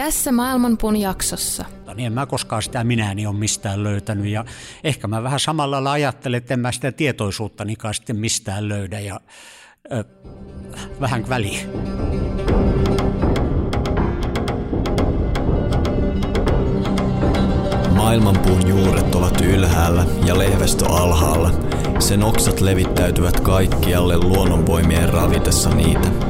Tässä Maailmanpuun jaksossa. Niin en mä koskaan sitä minäni ole mistään löytänyt ja ehkä mä vähän samalla lailla ajattelen, että en mä sitä tietoisuuttanikaan sitten mistään löydä ja ö, vähän väliä. Maailmanpuun juuret ovat ylhäällä ja lehvästö alhaalla. Sen oksat levittäytyvät kaikkialle luonnonvoimien ravitessa niitä.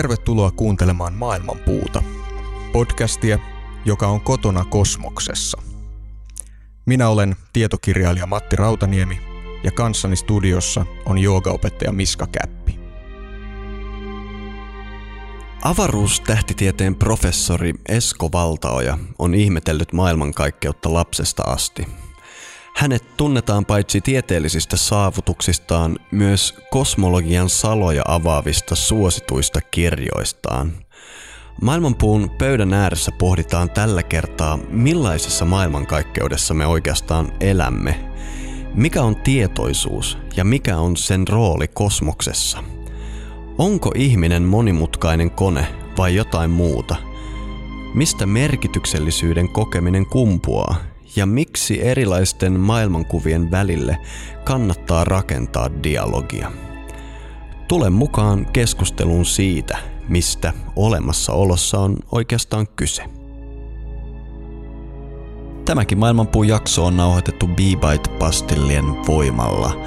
Tervetuloa kuuntelemaan Maailman puuta, podcastia, joka on kotona kosmoksessa. Minä olen tietokirjailija Matti Rautaniemi ja kanssani studiossa on joogaopettaja Miska Käppi. Avaruustähtitieteen professori Esko Valtaoja on ihmetellyt maailmankaikkeutta lapsesta asti – hänet tunnetaan paitsi tieteellisistä saavutuksistaan myös kosmologian saloja avaavista suosituista kirjoistaan. Maailmanpuun pöydän ääressä pohditaan tällä kertaa, millaisessa maailmankaikkeudessa me oikeastaan elämme. Mikä on tietoisuus ja mikä on sen rooli kosmoksessa? Onko ihminen monimutkainen kone vai jotain muuta? Mistä merkityksellisyyden kokeminen kumpuaa ja miksi erilaisten maailmankuvien välille kannattaa rakentaa dialogia. Tule mukaan keskusteluun siitä, mistä olemassaolossa on oikeastaan kyse. Tämäkin maailmanpuun jakso on nauhoitettu B-Bite-pastillien voimalla.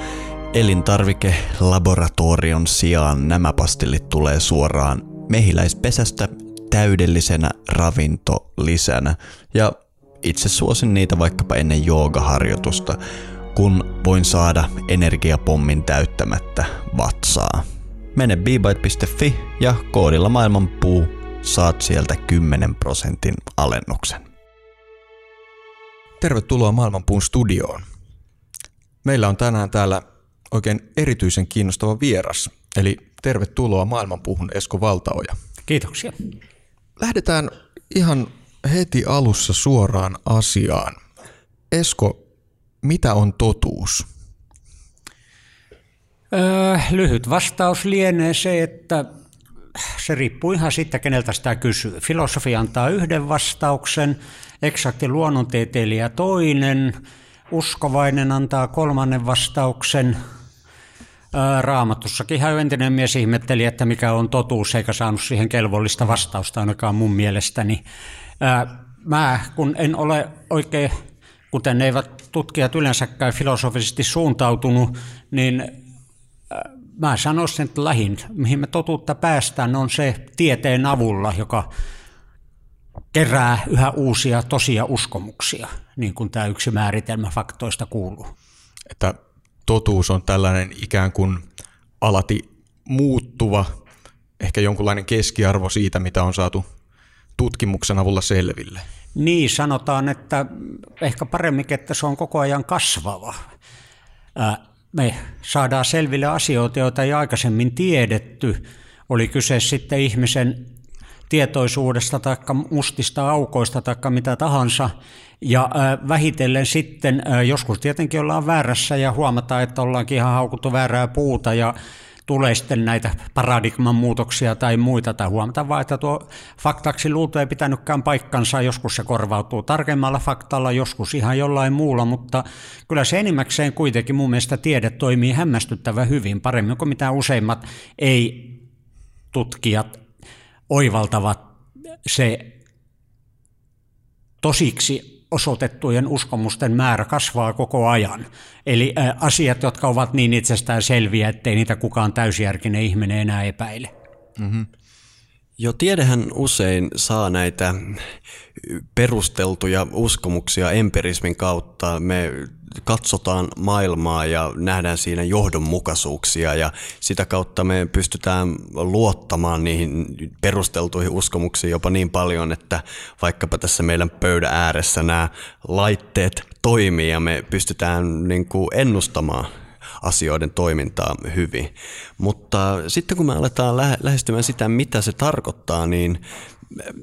Elintarvikelaboratorion sijaan nämä pastillit tulee suoraan mehiläispesästä täydellisenä ravintolisänä. Ja itse suosin niitä vaikkapa ennen joogaharjoitusta, kun voin saada energiapommin täyttämättä vatsaa. Mene bbite.fi ja koodilla maailmanpuu saat sieltä 10 prosentin alennuksen. Tervetuloa Maailmanpuun studioon. Meillä on tänään täällä oikein erityisen kiinnostava vieras, eli tervetuloa Maailmanpuuhun Esko Valtaoja. Kiitoksia. Lähdetään ihan heti alussa suoraan asiaan. Esko, mitä on totuus? Öö, lyhyt vastaus lienee se, että se riippuu ihan siitä, keneltä sitä kysyy. Filosofi antaa yhden vastauksen, eksakti luonnontieteilijä toinen, uskovainen antaa kolmannen vastauksen. Raamatussakin hän entinen mies ihmetteli, että mikä on totuus, eikä saanut siihen kelvollista vastausta ainakaan mun mielestäni. Mä, kun en ole oikein, kuten eivät tutkijat yleensäkään filosofisesti suuntautunut, niin mä sanoisin, että lähin, mihin me totuutta päästään, on se tieteen avulla, joka kerää yhä uusia tosia uskomuksia, niin kuin tämä yksi määritelmä faktoista kuuluu. Että totuus on tällainen ikään kuin alati muuttuva, ehkä jonkunlainen keskiarvo siitä, mitä on saatu tutkimuksen avulla selville? Niin, sanotaan, että ehkä paremmin, että se on koko ajan kasvava. Me saadaan selville asioita, joita ei aikaisemmin tiedetty. Oli kyse sitten ihmisen tietoisuudesta tai mustista aukoista tai mitä tahansa. Ja vähitellen sitten, joskus tietenkin ollaan väärässä ja huomataan, että ollaankin ihan haukuttu väärää puuta ja tulee sitten näitä paradigman muutoksia tai muita, tai huomata vaan, että tuo faktaksi luultu ei pitänytkään paikkansa, joskus se korvautuu tarkemmalla faktalla, joskus ihan jollain muulla, mutta kyllä se enimmäkseen kuitenkin mun mielestä tiede toimii hämmästyttävän hyvin, paremmin kuin mitä useimmat ei-tutkijat oivaltavat se tosiksi osoitettujen uskomusten määrä kasvaa koko ajan. Eli asiat, jotka ovat niin itsestään selviä, ettei niitä kukaan täysjärkinen ihminen enää epäile. Mm-hmm. Jo tiedehän usein saa näitä perusteltuja uskomuksia empirismin kautta. Me katsotaan maailmaa ja nähdään siinä johdonmukaisuuksia ja sitä kautta me pystytään luottamaan niihin perusteltuihin uskomuksiin jopa niin paljon, että vaikkapa tässä meidän pöydän ääressä nämä laitteet toimii ja me pystytään niin kuin ennustamaan asioiden toimintaa hyvin. Mutta sitten kun me aletaan lähestymään sitä, mitä se tarkoittaa, niin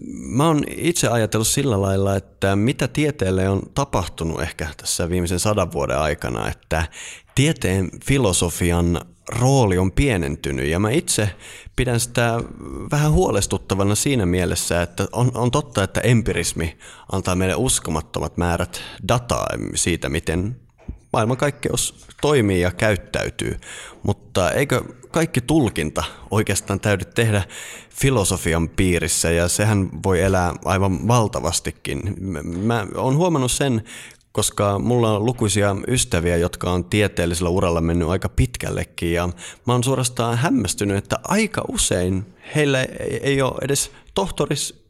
Mä oon itse ajatellut sillä lailla, että mitä tieteelle on tapahtunut ehkä tässä viimeisen sadan vuoden aikana, että tieteen filosofian rooli on pienentynyt ja mä itse pidän sitä vähän huolestuttavana siinä mielessä, että on, on totta, että empirismi antaa meille uskomattomat määrät dataa siitä, miten maailmankaikkeus toimii ja käyttäytyy, mutta eikö kaikki tulkinta oikeastaan täydy tehdä filosofian piirissä? Ja sehän voi elää aivan valtavastikin. Mä oon huomannut sen, koska mulla on lukuisia ystäviä, jotka on tieteellisellä uralla mennyt aika pitkällekin. Ja mä oon suorastaan hämmästynyt, että aika usein heillä ei ole edes tohtoris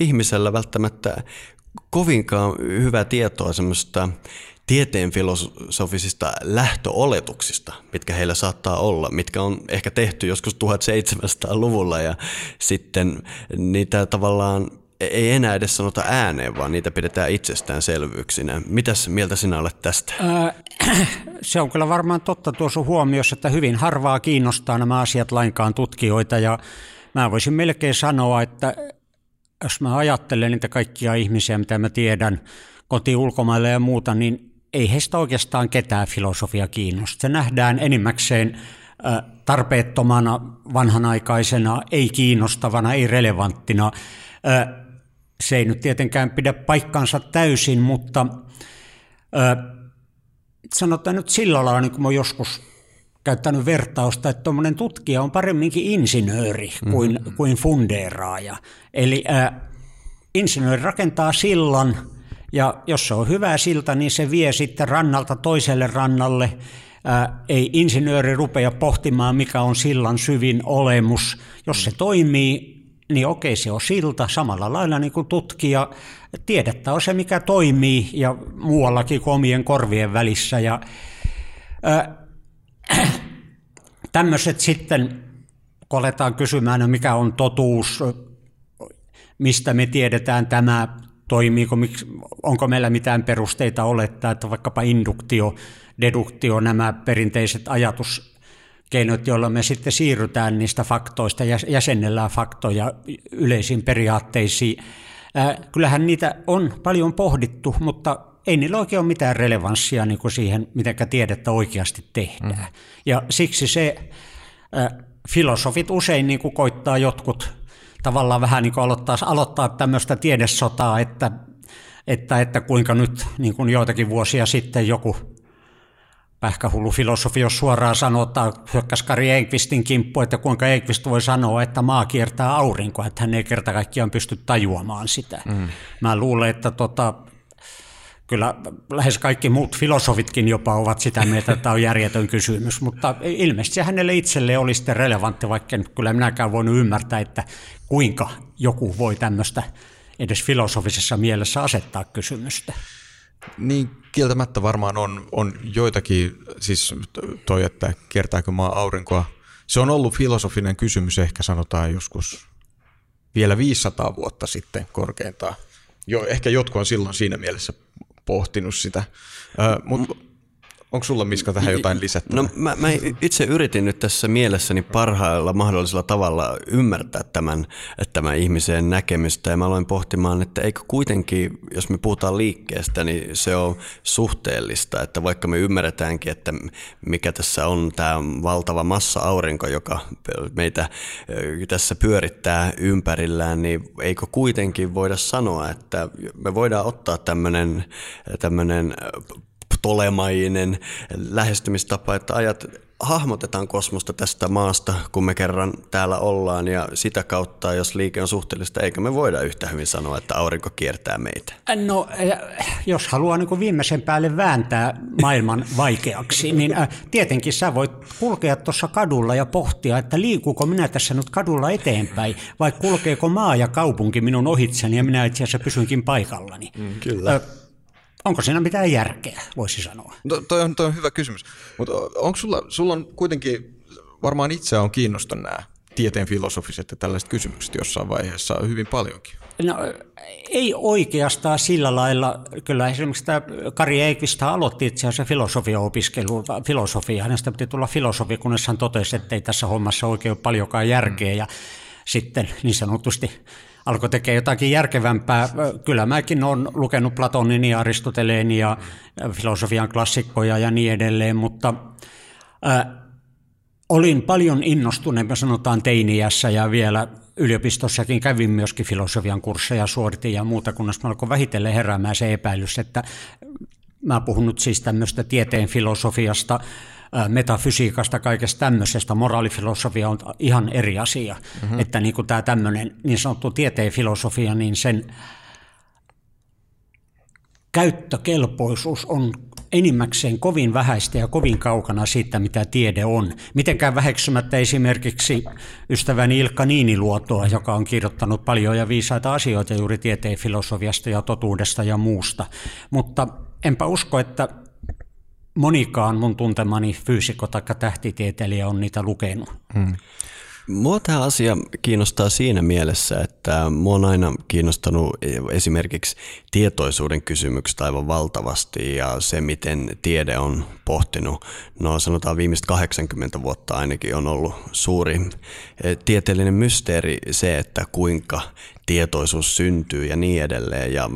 ihmisellä välttämättä kovinkaan hyvää tietoa semmoista tieteen filosofisista lähtöoletuksista, mitkä heillä saattaa olla, mitkä on ehkä tehty joskus 1700-luvulla ja sitten niitä tavallaan ei enää edes sanota ääneen, vaan niitä pidetään itsestäänselvyyksinä. Mitäs mieltä sinä olet tästä? Se on kyllä varmaan totta tuossa huomiossa, että hyvin harvaa kiinnostaa nämä asiat lainkaan tutkijoita ja mä voisin melkein sanoa, että jos mä ajattelen niitä kaikkia ihmisiä, mitä mä tiedän, koti ulkomaille ja muuta, niin ei heistä oikeastaan ketään filosofia kiinnosta. Se nähdään enimmäkseen tarpeettomana, vanhanaikaisena, ei kiinnostavana, ei relevanttina. Se ei nyt tietenkään pidä paikkansa täysin, mutta sanotaan nyt sillä lailla, niin kuin mä joskus käyttänyt vertausta, että tuommoinen tutkija on paremminkin insinööri kuin, mm-hmm. kuin fundeeraaja. Eli äh, insinööri rakentaa sillan – ja jos se on hyvä silta, niin se vie sitten rannalta toiselle rannalle. Ää, ei insinööri rupea pohtimaan, mikä on sillan syvin olemus. Jos se toimii, niin okei, se on silta samalla lailla niin kuin tutkija. Tiedettä on se, mikä toimii ja muuallakin kuin omien korvien välissä. Ja, ää, tämmöiset sitten, kun aletaan kysymään, no mikä on totuus, mistä me tiedetään tämä toimiiko, onko meillä mitään perusteita olettaa, että vaikkapa induktio, deduktio, nämä perinteiset ajatuskeinot, joilla me sitten siirrytään niistä faktoista ja jäsennellään faktoja yleisiin periaatteisiin. Kyllähän niitä on paljon pohdittu, mutta ei niillä oikein ole mitään relevanssia niin kuin siihen, miten tiedettä oikeasti tehdään. Mm. Ja siksi se filosofit usein niin kuin koittaa jotkut tavallaan vähän niin kuin aloittaa, aloittaa tämmöistä tiedesotaa, että, että, että kuinka nyt niin kuin joitakin vuosia sitten joku pähkähullu filosofi, jos suoraan sanotaan, hyökkäsi Kari Enqvistin kimppu, että kuinka Enqvist voi sanoa, että maa kiertää aurinkoa, että hän ei kerta kaikkiaan pysty tajuamaan sitä. Mm. Mä luulen, että tota, kyllä lähes kaikki muut filosofitkin jopa ovat sitä mieltä, että tämä on järjetön kysymys, mutta ilmeisesti hänelle itselle oli sitten relevantti, vaikka en kyllä minäkään voinut ymmärtää, että kuinka joku voi tämmöistä edes filosofisessa mielessä asettaa kysymystä. Niin, kieltämättä varmaan on, on joitakin, siis toi, että kertääkö maa aurinkoa. Se on ollut filosofinen kysymys ehkä sanotaan joskus vielä 500 vuotta sitten korkeintaan. Jo, ehkä jotkut on silloin siinä mielessä pohtinut sitä. Mutta Onko sulla Miska tähän jotain lisättävää? No mä, mä itse yritin nyt tässä mielessäni parhailla mahdollisella tavalla ymmärtää tämän, tämän ihmisen näkemystä ja mä aloin pohtimaan, että eikö kuitenkin, jos me puhutaan liikkeestä, niin se on suhteellista, että vaikka me ymmärretäänkin, että mikä tässä on tämä valtava massa-aurinko, joka meitä tässä pyörittää ympärillään, niin eikö kuitenkin voida sanoa, että me voidaan ottaa tämmöinen, tämmöinen tolemainen lähestymistapa, että ajat hahmotetaan kosmosta tästä maasta, kun me kerran täällä ollaan ja sitä kautta, jos liike on suhteellista, eikä me voida yhtä hyvin sanoa, että aurinko kiertää meitä. No, jos haluaa niin viimeisen päälle vääntää maailman vaikeaksi, niin tietenkin sä voit kulkea tuossa kadulla ja pohtia, että liikuuko minä tässä nyt kadulla eteenpäin, vai kulkeeko maa ja kaupunki minun ohitseni ja minä itse asiassa pysynkin paikallani. Mm, kyllä. Onko siinä mitään järkeä, voisi sanoa? No, toi, on, toi on hyvä kysymys. Mutta onko sulla, sulla on kuitenkin, varmaan itse on kiinnostunut nämä tieteen filosofiset ja tällaiset kysymykset jossain vaiheessa hyvin paljonkin. No ei oikeastaan sillä lailla. Kyllä esimerkiksi tämä Kari Eikvistä aloitti itse asiassa filosofia-opiskelu, filosofia. Hänestä piti tulla filosofi, kunnes hän totesi, että ei tässä hommassa oikein ole paljonkaan järkeä. Ja sitten niin sanotusti alkoi tekemään jotakin järkevämpää. Kyllä mäkin olen lukenut Platonin ja Aristoteleen ja filosofian klassikkoja ja niin edelleen, mutta äh, olin paljon innostunut, sanotaan teiniässä ja vielä yliopistossakin kävin myöskin filosofian kursseja, suoritin ja muuta, kunnes mä alkoi vähitellen heräämään se epäilys, että mä puhun nyt siis tämmöistä tieteen filosofiasta, metafysiikasta, kaikesta tämmöisestä. Moraalifilosofia on ihan eri asia. Mm-hmm. Että niin kuin tämä tämmöinen niin sanottu tieteen filosofia, niin sen käyttökelpoisuus on enimmäkseen kovin vähäistä ja kovin kaukana siitä, mitä tiede on. Mitenkään väheksymättä esimerkiksi ystäväni Ilkka Niiniluotoa, joka on kirjoittanut paljon ja viisaita asioita juuri tieteen filosofiasta ja totuudesta ja muusta. Mutta enpä usko, että monikaan mun tuntemani fyysikko tai tähtitieteilijä on niitä lukenut. Hmm. Mua tämä asia kiinnostaa siinä mielessä, että mua on aina kiinnostanut esimerkiksi tietoisuuden kysymykset aivan valtavasti ja se, miten tiede on pohtinut, no sanotaan viimeiset 80 vuotta ainakin on ollut suuri eh, tieteellinen mysteeri se, että kuinka tietoisuus syntyy ja niin edelleen. Ja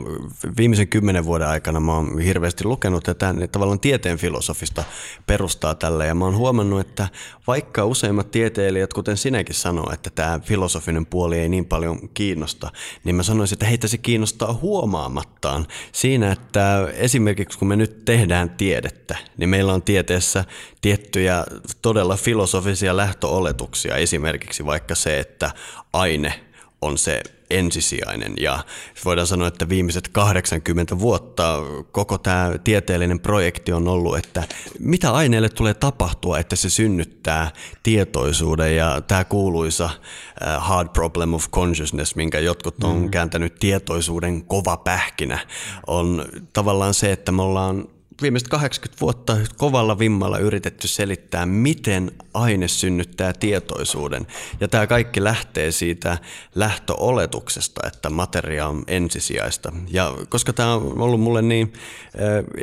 viimeisen kymmenen vuoden aikana mä oon hirveästi lukenut tätä tavallaan tieteen filosofista perustaa tälle ja mä oon huomannut, että vaikka useimmat tieteilijät, kuten sinäkin sanoo, että tämä filosofinen puoli ei niin paljon kiinnosta, niin mä sanoisin, että heitä se kiinnostaa huomaamattaan. Siinä, että esimerkiksi kun me nyt tehdään tiedettä, niin meillä on tieteessä tiettyjä todella filosofisia lähtöoletuksia, esimerkiksi vaikka se, että aine on se ensisijainen ja voidaan sanoa, että viimeiset 80 vuotta koko tämä tieteellinen projekti on ollut, että mitä aineelle tulee tapahtua, että se synnyttää tietoisuuden ja tämä kuuluisa äh, hard problem of consciousness, minkä jotkut on mm. kääntänyt tietoisuuden kova pähkinä, on tavallaan se, että me ollaan viimeiset 80 vuotta kovalla vimmalla yritetty selittää, miten aine synnyttää tietoisuuden. Ja tämä kaikki lähtee siitä lähtöoletuksesta, että materia on ensisijaista. Ja koska tämä on ollut mulle niin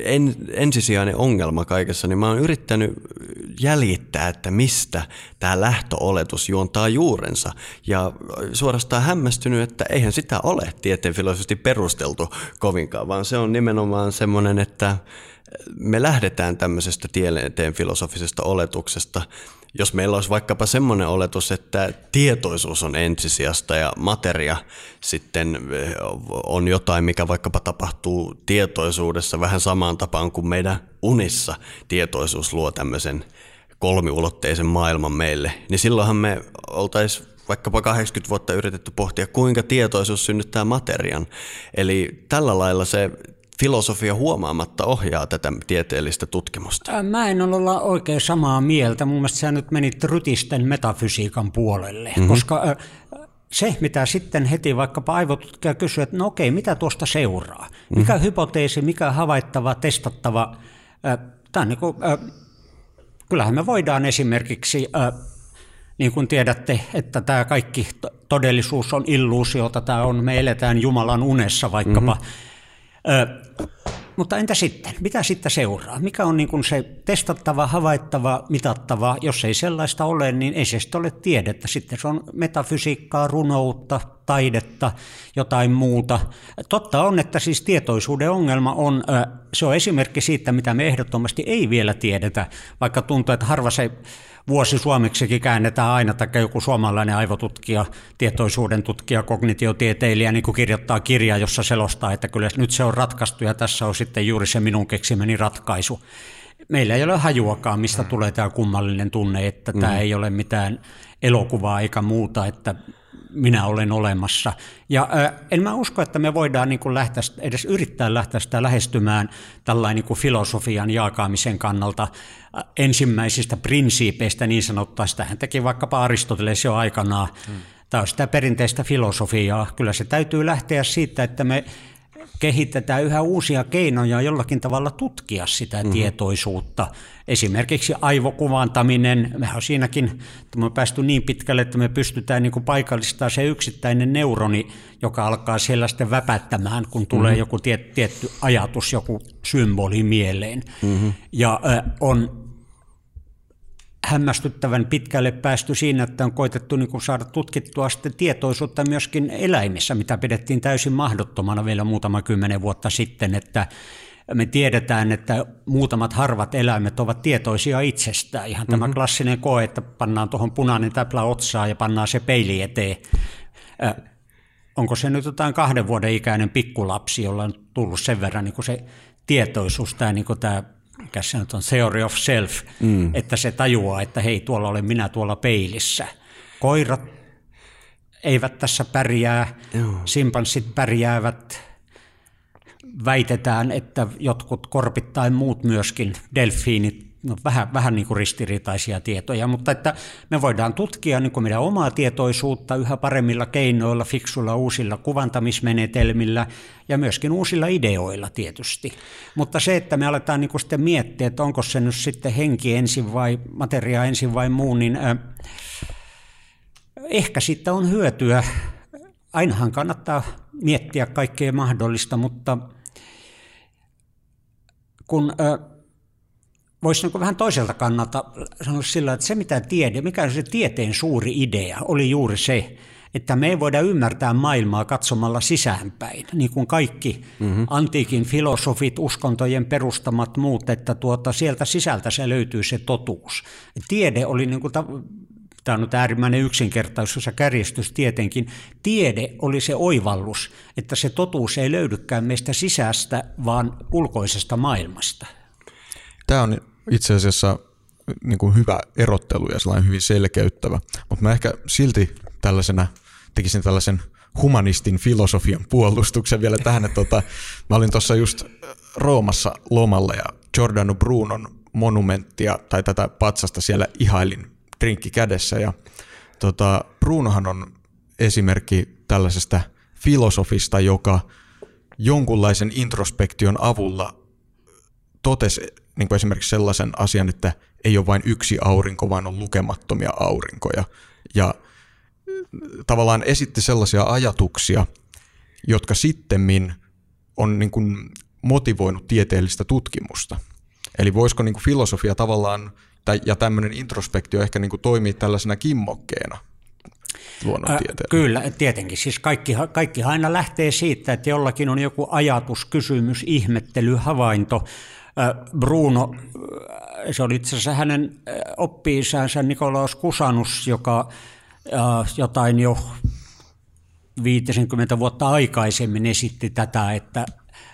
en, ensisijainen ongelma kaikessa, niin mä oon yrittänyt jäljittää, että mistä tämä lähtöoletus juontaa juurensa. Ja suorastaan hämmästynyt, että eihän sitä ole tieteenfilosofisesti perusteltu kovinkaan, vaan se on nimenomaan semmoinen, että me lähdetään tämmöisestä tieteen filosofisesta oletuksesta, jos meillä olisi vaikkapa semmoinen oletus, että tietoisuus on ensisijasta ja materia sitten eh, on jotain, mikä vaikkapa tapahtuu tietoisuudessa vähän samaan tapaan kuin meidän unissa tietoisuus luo tämmöisen kolmiulotteisen maailman meille, niin silloinhan me oltaisiin vaikkapa 80 vuotta yritetty pohtia, kuinka tietoisuus synnyttää materian. Eli tällä lailla se filosofia huomaamatta ohjaa tätä tieteellistä tutkimusta? Mä en ole oikein samaa mieltä. Mun mielestä sä nyt menit rytisten metafysiikan puolelle, mm-hmm. koska se, mitä sitten heti vaikkapa aivotutkija kysyy, että no okei, mitä tuosta seuraa? Mikä mm-hmm. hypoteesi, mikä havaittava, testattava? Tämä on niin kuin, kyllähän me voidaan esimerkiksi, niin kuin tiedätte, että tämä kaikki todellisuus on illuusiota, tämä on, me eletään Jumalan unessa vaikkapa, mm-hmm mutta entä sitten? Mitä sitten seuraa? Mikä on niin kuin se testattava, havaittava, mitattava? Jos ei sellaista ole, niin ei se sitten ole tiedettä. Sitten se on metafysiikkaa, runoutta, taidetta, jotain muuta. Totta on, että siis tietoisuuden ongelma on, se on esimerkki siitä, mitä me ehdottomasti ei vielä tiedetä, vaikka tuntuu, että harva se vuosi suomeksikin käännetään aina, tai joku suomalainen aivotutkija, tietoisuuden tutkija, kognitiotieteilijä niin kirjoittaa kirjaa, jossa selostaa, että kyllä nyt se on ratkaistu ja tässä on sitten juuri se minun keksimäni ratkaisu. meillä ei ole hajuakaan, mistä tulee tämä kummallinen tunne, että mm. tämä ei ole mitään elokuvaa eikä muuta, että minä olen olemassa. Ja en mä usko, että me voidaan niin kuin lähteä, edes yrittää lähteä sitä lähestymään tällainen niin kuin filosofian jaakaamisen kannalta ensimmäisistä prinsiipeistä niin sanottua. hän teki vaikkapa Aristoteles jo aikanaan. Hmm. Tämä on sitä perinteistä filosofiaa. Kyllä se täytyy lähteä siitä, että me kehitetään yhä uusia keinoja jollakin tavalla tutkia sitä mm-hmm. tietoisuutta. Esimerkiksi aivokuvantaminen, mehän on siinäkin, me on päästy niin pitkälle, että me pystytään niin paikallistamaan se yksittäinen neuroni, joka alkaa siellä sitten väpättämään, kun tulee mm-hmm. joku tiet, tietty ajatus, joku symboli mieleen. Mm-hmm. Ja äh, on hämmästyttävän pitkälle päästy siinä, että on koitettu niin kuin saada tutkittua sitten tietoisuutta myöskin eläimissä, mitä pidettiin täysin mahdottomana vielä muutama kymmenen vuotta sitten, että me tiedetään, että muutamat harvat eläimet ovat tietoisia itsestään. Ihan mm-hmm. tämä klassinen koe, että pannaan tuohon punainen täplä otsaa ja pannaan se peili eteen. Äh, onko se nyt jotain kahden vuoden ikäinen pikkulapsi, jolla on tullut sen verran niin kuin se tietoisuus, tämä, niin kuin tämä mikä se nyt on, theory of self, mm. että se tajuaa, että hei, tuolla olen minä tuolla peilissä. Koirat eivät tässä pärjää, Joo. simpanssit pärjäävät, väitetään, että jotkut korpit tai muut myöskin, delfiinit no, vähän, vähän niin kuin ristiriitaisia tietoja, mutta että me voidaan tutkia niin kuin meidän omaa tietoisuutta yhä paremmilla keinoilla, fiksuilla uusilla kuvantamismenetelmillä ja myöskin uusilla ideoilla tietysti. Mutta se, että me aletaan niin kuin sitten miettiä, että onko se nyt sitten henki ensin vai materia ensin vai muu, niin äh, ehkä sitten on hyötyä. Ainahan kannattaa miettiä kaikkea mahdollista, mutta kun äh, voisi niin vähän toiselta kannalta sanoa sillä, että se mitä tiede, mikä on se tieteen suuri idea, oli juuri se, että me ei voida ymmärtää maailmaa katsomalla sisäänpäin, niin kuin kaikki mm-hmm. antiikin filosofit, uskontojen perustamat muut, että tuota, sieltä sisältä se löytyy se totuus. Tiede oli, niin kuin, tämä on nyt äärimmäinen yksinkertaisuus ja kärjestys tietenkin, tiede oli se oivallus, että se totuus ei löydykään meistä sisästä, vaan ulkoisesta maailmasta. Tämä on itse asiassa niin kuin hyvä erottelu ja sellainen hyvin selkeyttävä, mutta mä ehkä silti tällaisena tekisin tällaisen humanistin filosofian puolustuksen vielä tähän, että tota, mä olin tuossa just Roomassa lomalla ja Giordano Brunon monumenttia tai tätä patsasta siellä ihailin drinkki kädessä. Ja tota, Brunohan on esimerkki tällaisesta filosofista, joka jonkunlaisen introspektion avulla totesi niin kuin esimerkiksi sellaisen asian, että ei ole vain yksi aurinko, vaan on lukemattomia aurinkoja. Ja tavallaan esitti sellaisia ajatuksia, jotka sittemmin on niin kuin motivoinut tieteellistä tutkimusta. Eli voisiko niin kuin filosofia tavallaan, ja tämmöinen introspektio ehkä niin kuin toimii tällaisena kimmokkeena luonnontieteellä? Kyllä, tietenkin. Siis kaikki, kaikki aina lähtee siitä, että jollakin on joku ajatus, kysymys, ihmettely, havainto, Bruno, se oli itse asiassa hänen oppi-isänsä Nikolaus Kusanus, joka jotain jo 50 vuotta aikaisemmin esitti tätä, että,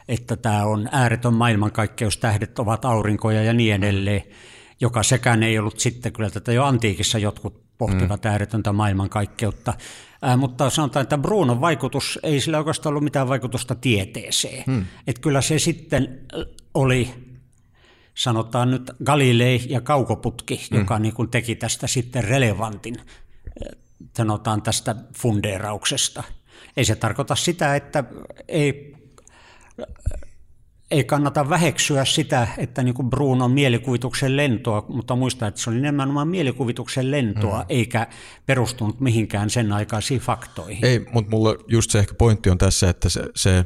että tämä on ääretön maailmankaikkeus, tähdet ovat aurinkoja ja niin edelleen, joka sekään ei ollut sitten, kyllä tätä jo antiikissa jotkut pohtivat mm. ääretöntä maailmankaikkeutta. Äh, mutta sanotaan, että Brunon vaikutus, ei sillä oikeastaan ollut mitään vaikutusta tieteeseen. Mm. Että kyllä se sitten oli sanotaan nyt Galilei ja kaukoputki, mm. joka niin kuin teki tästä sitten relevantin, eh, sanotaan tästä fundeerauksesta. Ei se tarkoita sitä, että ei, ei kannata väheksyä sitä, että niin kuin Brunon mielikuvituksen lentoa, mutta muista, että se oli nimenomaan mielikuvituksen lentoa, mm. eikä perustunut mihinkään sen aikaisiin faktoihin. Ei, mutta mulla just se ehkä pointti on tässä, että se, se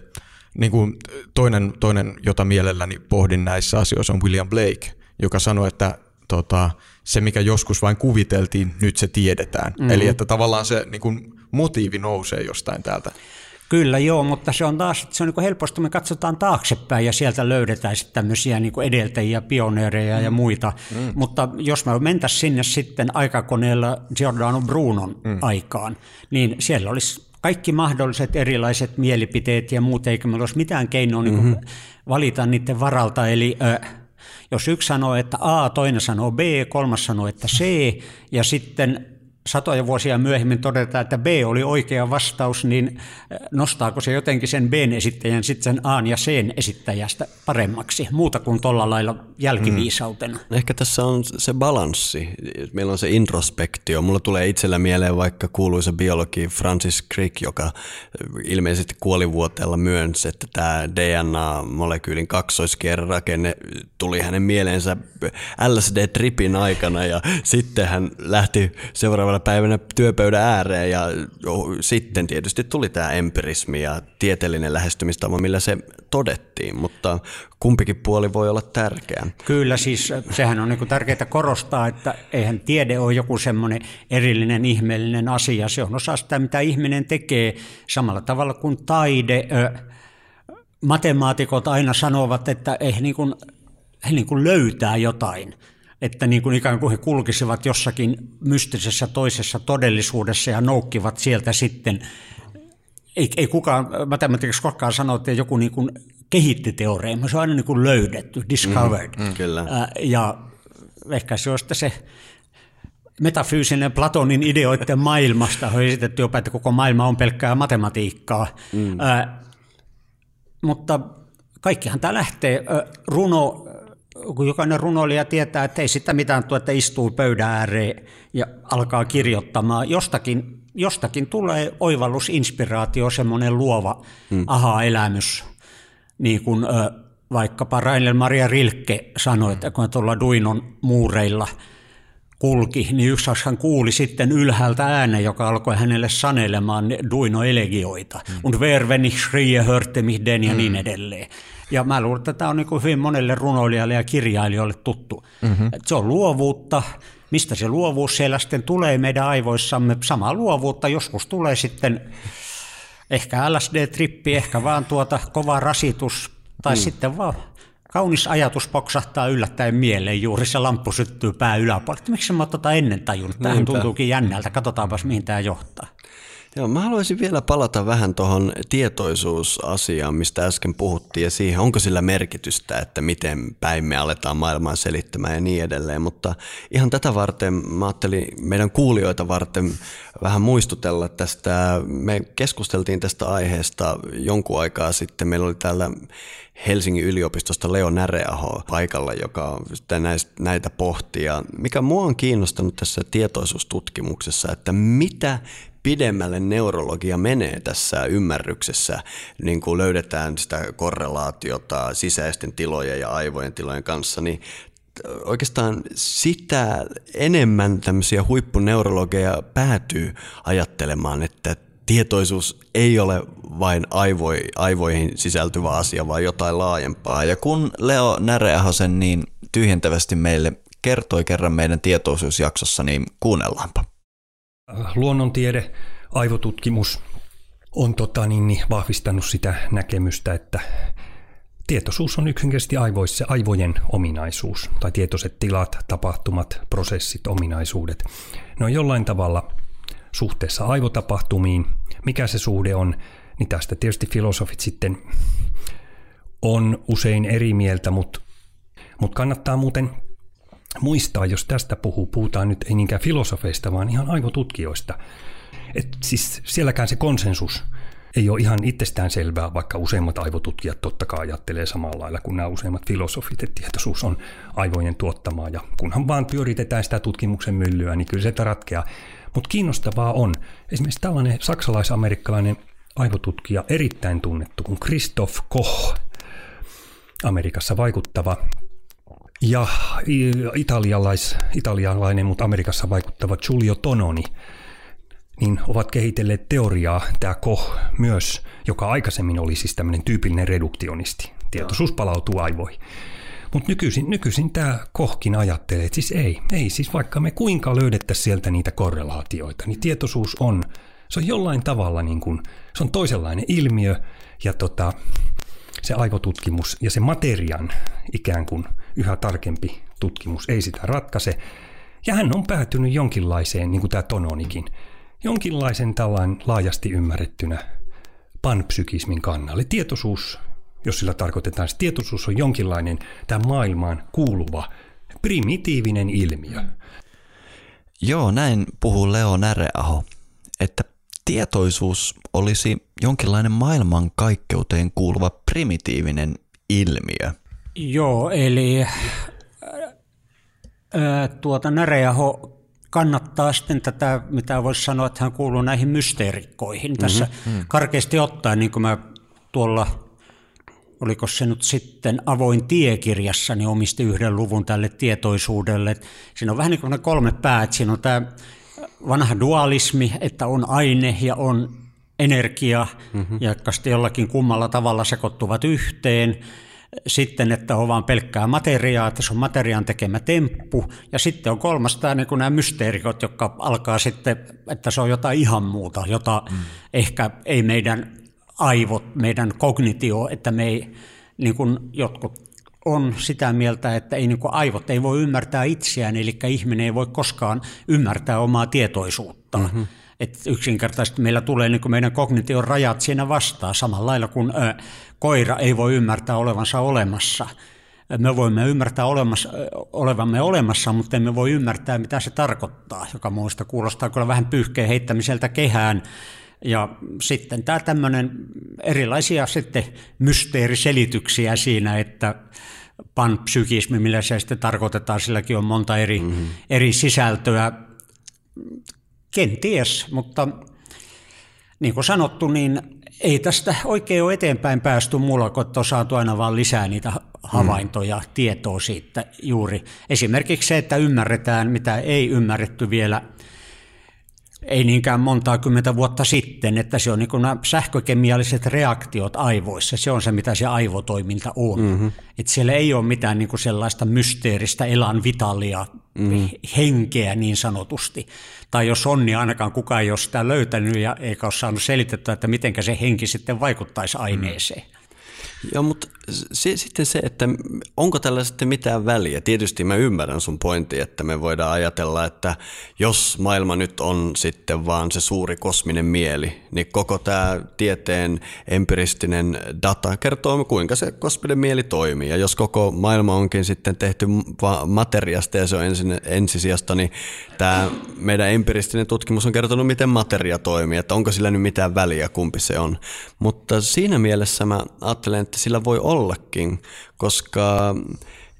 niin kuin toinen, toinen, jota mielelläni pohdin näissä asioissa on William Blake, joka sanoi, että tota, se mikä joskus vain kuviteltiin, nyt se tiedetään. Mm-hmm. Eli että tavallaan se niin kuin motiivi nousee jostain täältä. Kyllä joo, mutta se on taas, se on niin helposti, me katsotaan taaksepäin ja sieltä löydetään sitten tämmöisiä niin edeltäjiä, pioneereja mm. ja muita. Mm. Mutta jos me mentäisiin sinne sitten aikakoneella Giordano Brunon mm. aikaan, niin siellä olisi kaikki mahdolliset erilaiset mielipiteet ja muut, eikä meillä olisi mitään keinoa niin mm-hmm. valita niiden varalta. Eli äh, Jos yksi sanoo, että A, toinen sanoo B, kolmas sanoo, että C, ja sitten satoja vuosia myöhemmin todetaan, että B oli oikea vastaus, niin äh, nostaako se jotenkin sen B-esittäjän sitten sen A ja C esittäjästä paremmaksi, muuta kuin tuolla lailla jälkiviisautena? Mm. Ehkä tässä on se balanssi. Meillä on se introspektio. Mulla tulee itsellä mieleen vaikka kuuluisa biologi Francis Crick, joka ilmeisesti kuolivuoteella myönsi, että tämä DNA-molekyylin kaksoiskierrakenne tuli hänen mieleensä LSD-tripin aikana ja sitten hän lähti seuraavalla päivänä työpöydän ääreen ja sitten tietysti tuli tämä empirismi ja tieteellinen lähestymistapa, millä se todettiin, mutta kumpikin puoli voi olla tärkeä. Kyllä, siis sehän on niin tärkeää korostaa, että eihän tiede ole joku semmoinen erillinen ihmeellinen asia. Se on osa sitä, mitä ihminen tekee samalla tavalla kuin taide. Matemaatikot aina sanovat, että ei niin kuin, he niin kuin löytää jotain että niin kuin ikään kuin he kulkisivat jossakin mystisessä toisessa todellisuudessa ja noukkivat sieltä sitten. Ei, ei kukaan matematiikassa koskaan sano, että joku niin kuin kehitti teoreema, se on aina niin kuin löydetty, discovered. Mm, mm, kyllä. Ja ehkä se on se metafyysinen Platonin ideoiden maailmasta on esitetty jopa, että koko maailma on pelkkää matematiikkaa. Mm. Äh, mutta kaikkihan tämä lähtee. Runo kun jokainen runoilija tietää, että ei sitä mitään tuo, että istuu pöydän ääreen ja alkaa kirjoittamaan. Jostakin, jostakin tulee oivallus, inspiraatio, semmoinen luova hmm. aha-elämys. Niin kuin vaikkapa Rainel Maria Rilke sanoi, että kun tuolla Duinon muureilla kulki, niin yksi hän kuuli sitten ylhäältä äänen, joka alkoi hänelle sanelemaan Duino-elegioita. Hmm. Und wer wenn ich schrie, hörte mich den ja hmm. niin edelleen. Ja mä luulen, että tämä on niin hyvin monelle runoilijalle ja kirjailijoille tuttu. Mm-hmm. Se on luovuutta. Mistä se luovuus siellä sitten tulee meidän aivoissamme? Samaa luovuutta joskus tulee sitten ehkä LSD-trippi, ehkä vaan tuota kova rasitus, tai mm. sitten vaan kaunis ajatus poksahtaa yllättäen mieleen, juuri se lamppu syttyy pää yläpuolella. Miksi mä tota ennen tajunnut? Tämähän tuntuukin jännältä, katsotaanpas mihin tämä johtaa. Joo, mä haluaisin vielä palata vähän tuohon tietoisuusasiaan, mistä äsken puhuttiin, ja siihen, onko sillä merkitystä, että miten päin me aletaan maailmaa selittämään ja niin edelleen. Mutta ihan tätä varten mä ajattelin meidän kuulijoita varten vähän muistutella tästä. Me keskusteltiin tästä aiheesta jonkun aikaa sitten. Meillä oli täällä Helsingin yliopistosta Leo Näreaho paikalla, joka näitä pohtii. Ja mikä mua on kiinnostanut tässä tietoisuustutkimuksessa, että mitä pidemmälle neurologia menee tässä ymmärryksessä, niin kuin löydetään sitä korrelaatiota sisäisten tilojen ja aivojen tilojen kanssa, niin oikeastaan sitä enemmän tämmöisiä huippuneurologeja päätyy ajattelemaan, että tietoisuus ei ole vain aivoi, aivoihin sisältyvä asia, vaan jotain laajempaa. Ja kun Leo Näreahosen niin tyhjentävästi meille kertoi kerran meidän tietoisuusjaksossa, niin kuunnellaanpa luonnontiede, aivotutkimus on tota, niin, niin, vahvistanut sitä näkemystä, että tietoisuus on yksinkertaisesti aivoissa aivojen ominaisuus, tai tietoiset tilat, tapahtumat, prosessit, ominaisuudet. Ne on jollain tavalla suhteessa aivotapahtumiin. Mikä se suhde on, niin tästä tietysti filosofit sitten on usein eri mieltä, mutta, mutta kannattaa muuten muistaa, jos tästä puhuu, puhutaan nyt ei niinkään filosofeista, vaan ihan aivotutkijoista. Et siis sielläkään se konsensus ei ole ihan itsestään selvää, vaikka useimmat aivotutkijat totta kai ajattelee samalla lailla kuin nämä useimmat filosofit, että tietoisuus on aivojen tuottamaa ja kunhan vaan pyöritetään sitä tutkimuksen myllyä, niin kyllä se ratkeaa. Mutta kiinnostavaa on esimerkiksi tällainen saksalais-amerikkalainen aivotutkija, erittäin tunnettu kuin Christoph Koch, Amerikassa vaikuttava ja italialais, italialainen, mutta Amerikassa vaikuttava Giulio Tononi, niin ovat kehitelleet teoriaa, tämä Koch myös, joka aikaisemmin oli siis tämmöinen tyypillinen reduktionisti. Tietoisuus palautuu aivoihin. Mutta nykyisin, nykyisin tämä Kohkin ajattelee, että siis ei, ei, siis vaikka me kuinka löydettäisiin sieltä niitä korrelaatioita, niin tietoisuus on, se on jollain tavalla niin kuin, se on toisenlainen ilmiö ja tota, se aivotutkimus ja se materian ikään kuin yhä tarkempi tutkimus ei sitä ratkaise. Ja hän on päätynyt jonkinlaiseen, niin kuin tämä Tononikin, jonkinlaisen tällainen laajasti ymmärrettynä panpsykismin kannalle. Tietoisuus jos sillä tarkoitetaan, että tietoisuus on jonkinlainen tämä maailmaan kuuluva primitiivinen ilmiö. Joo, näin puhuu Leo Näreaho, että tietoisuus olisi jonkinlainen maailman kaikkeuteen kuuluva primitiivinen ilmiö. Joo, eli ää, tuota Näreaho kannattaa sitten tätä, mitä voisi sanoa, että hän kuuluu näihin mysteerikkoihin. Mm-hmm, Tässä mm. karkeasti ottaen, niin kuin mä tuolla, oliko se nyt sitten avoin tiekirjassa, niin omisti yhden luvun tälle tietoisuudelle. Siinä on vähän niin kuin kolme päät. Siinä on tämä vanha dualismi, että on aine ja on energia, mm-hmm. jotka sitten jollakin kummalla tavalla sekoittuvat yhteen sitten, että on vain pelkkää materiaa, että se on materiaan tekemä temppu, ja sitten on kolmas tämä niin kuin nämä mysteerikot, jotka alkaa sitten, että se on jotain ihan muuta, jota mm. ehkä ei meidän aivot, meidän kognitio, että me ei, niin kuin jotkut on sitä mieltä, että ei, niin kuin aivot ei voi ymmärtää itseään, eli ihminen ei voi koskaan ymmärtää omaa tietoisuutta. Mm-hmm. Et yksinkertaisesti meillä tulee niin meidän kognition rajat siinä vastaan, samalla lailla kuin ö, koira ei voi ymmärtää olevansa olemassa. Me voimme ymmärtää olemassa, olevamme olemassa, mutta emme voi ymmärtää, mitä se tarkoittaa, joka muista kuulostaa kyllä vähän pyyhkeen heittämiseltä kehään. Ja sitten tämä tämmöinen erilaisia sitten mysteeriselityksiä siinä, että panpsykismi, millä se sitten tarkoitetaan, silläkin on monta eri, mm-hmm. eri sisältöä. Kenties, mutta niin kuin sanottu, niin ei tästä oikein ole eteenpäin päästy muulla kuin, että on saatu aina vaan lisää niitä havaintoja, mm. tietoa siitä juuri. Esimerkiksi se, että ymmärretään, mitä ei ymmärretty vielä ei niinkään montaa kymmentä vuotta sitten, että se on niin nämä sähkökemialliset reaktiot aivoissa, se on se, mitä se aivotoiminta on. Mm-hmm. Että siellä ei ole mitään niin kuin sellaista mysteeristä elan vitalia mm-hmm. henkeä niin sanotusti. Tai jos on, niin ainakaan kukaan ei ole sitä löytänyt ja eikä ole saanut selitettyä, että miten se henki sitten vaikuttaisi aineeseen. Mm. Joo, mutta se, sitten se, että onko tällä sitten mitään väliä? Tietysti mä ymmärrän sun pointti, että me voidaan ajatella, että jos maailma nyt on sitten vaan se suuri kosminen mieli, niin koko tämä tieteen empiristinen data kertoo, kuinka se kosminen mieli toimii. Ja jos koko maailma onkin sitten tehty materiasta ja se on ensin, ensisijasta, niin tämä meidän empiristinen tutkimus on kertonut, miten materia toimii, että onko sillä nyt mitään väliä, kumpi se on. Mutta siinä mielessä mä ajattelen, että sillä voi ollakin, koska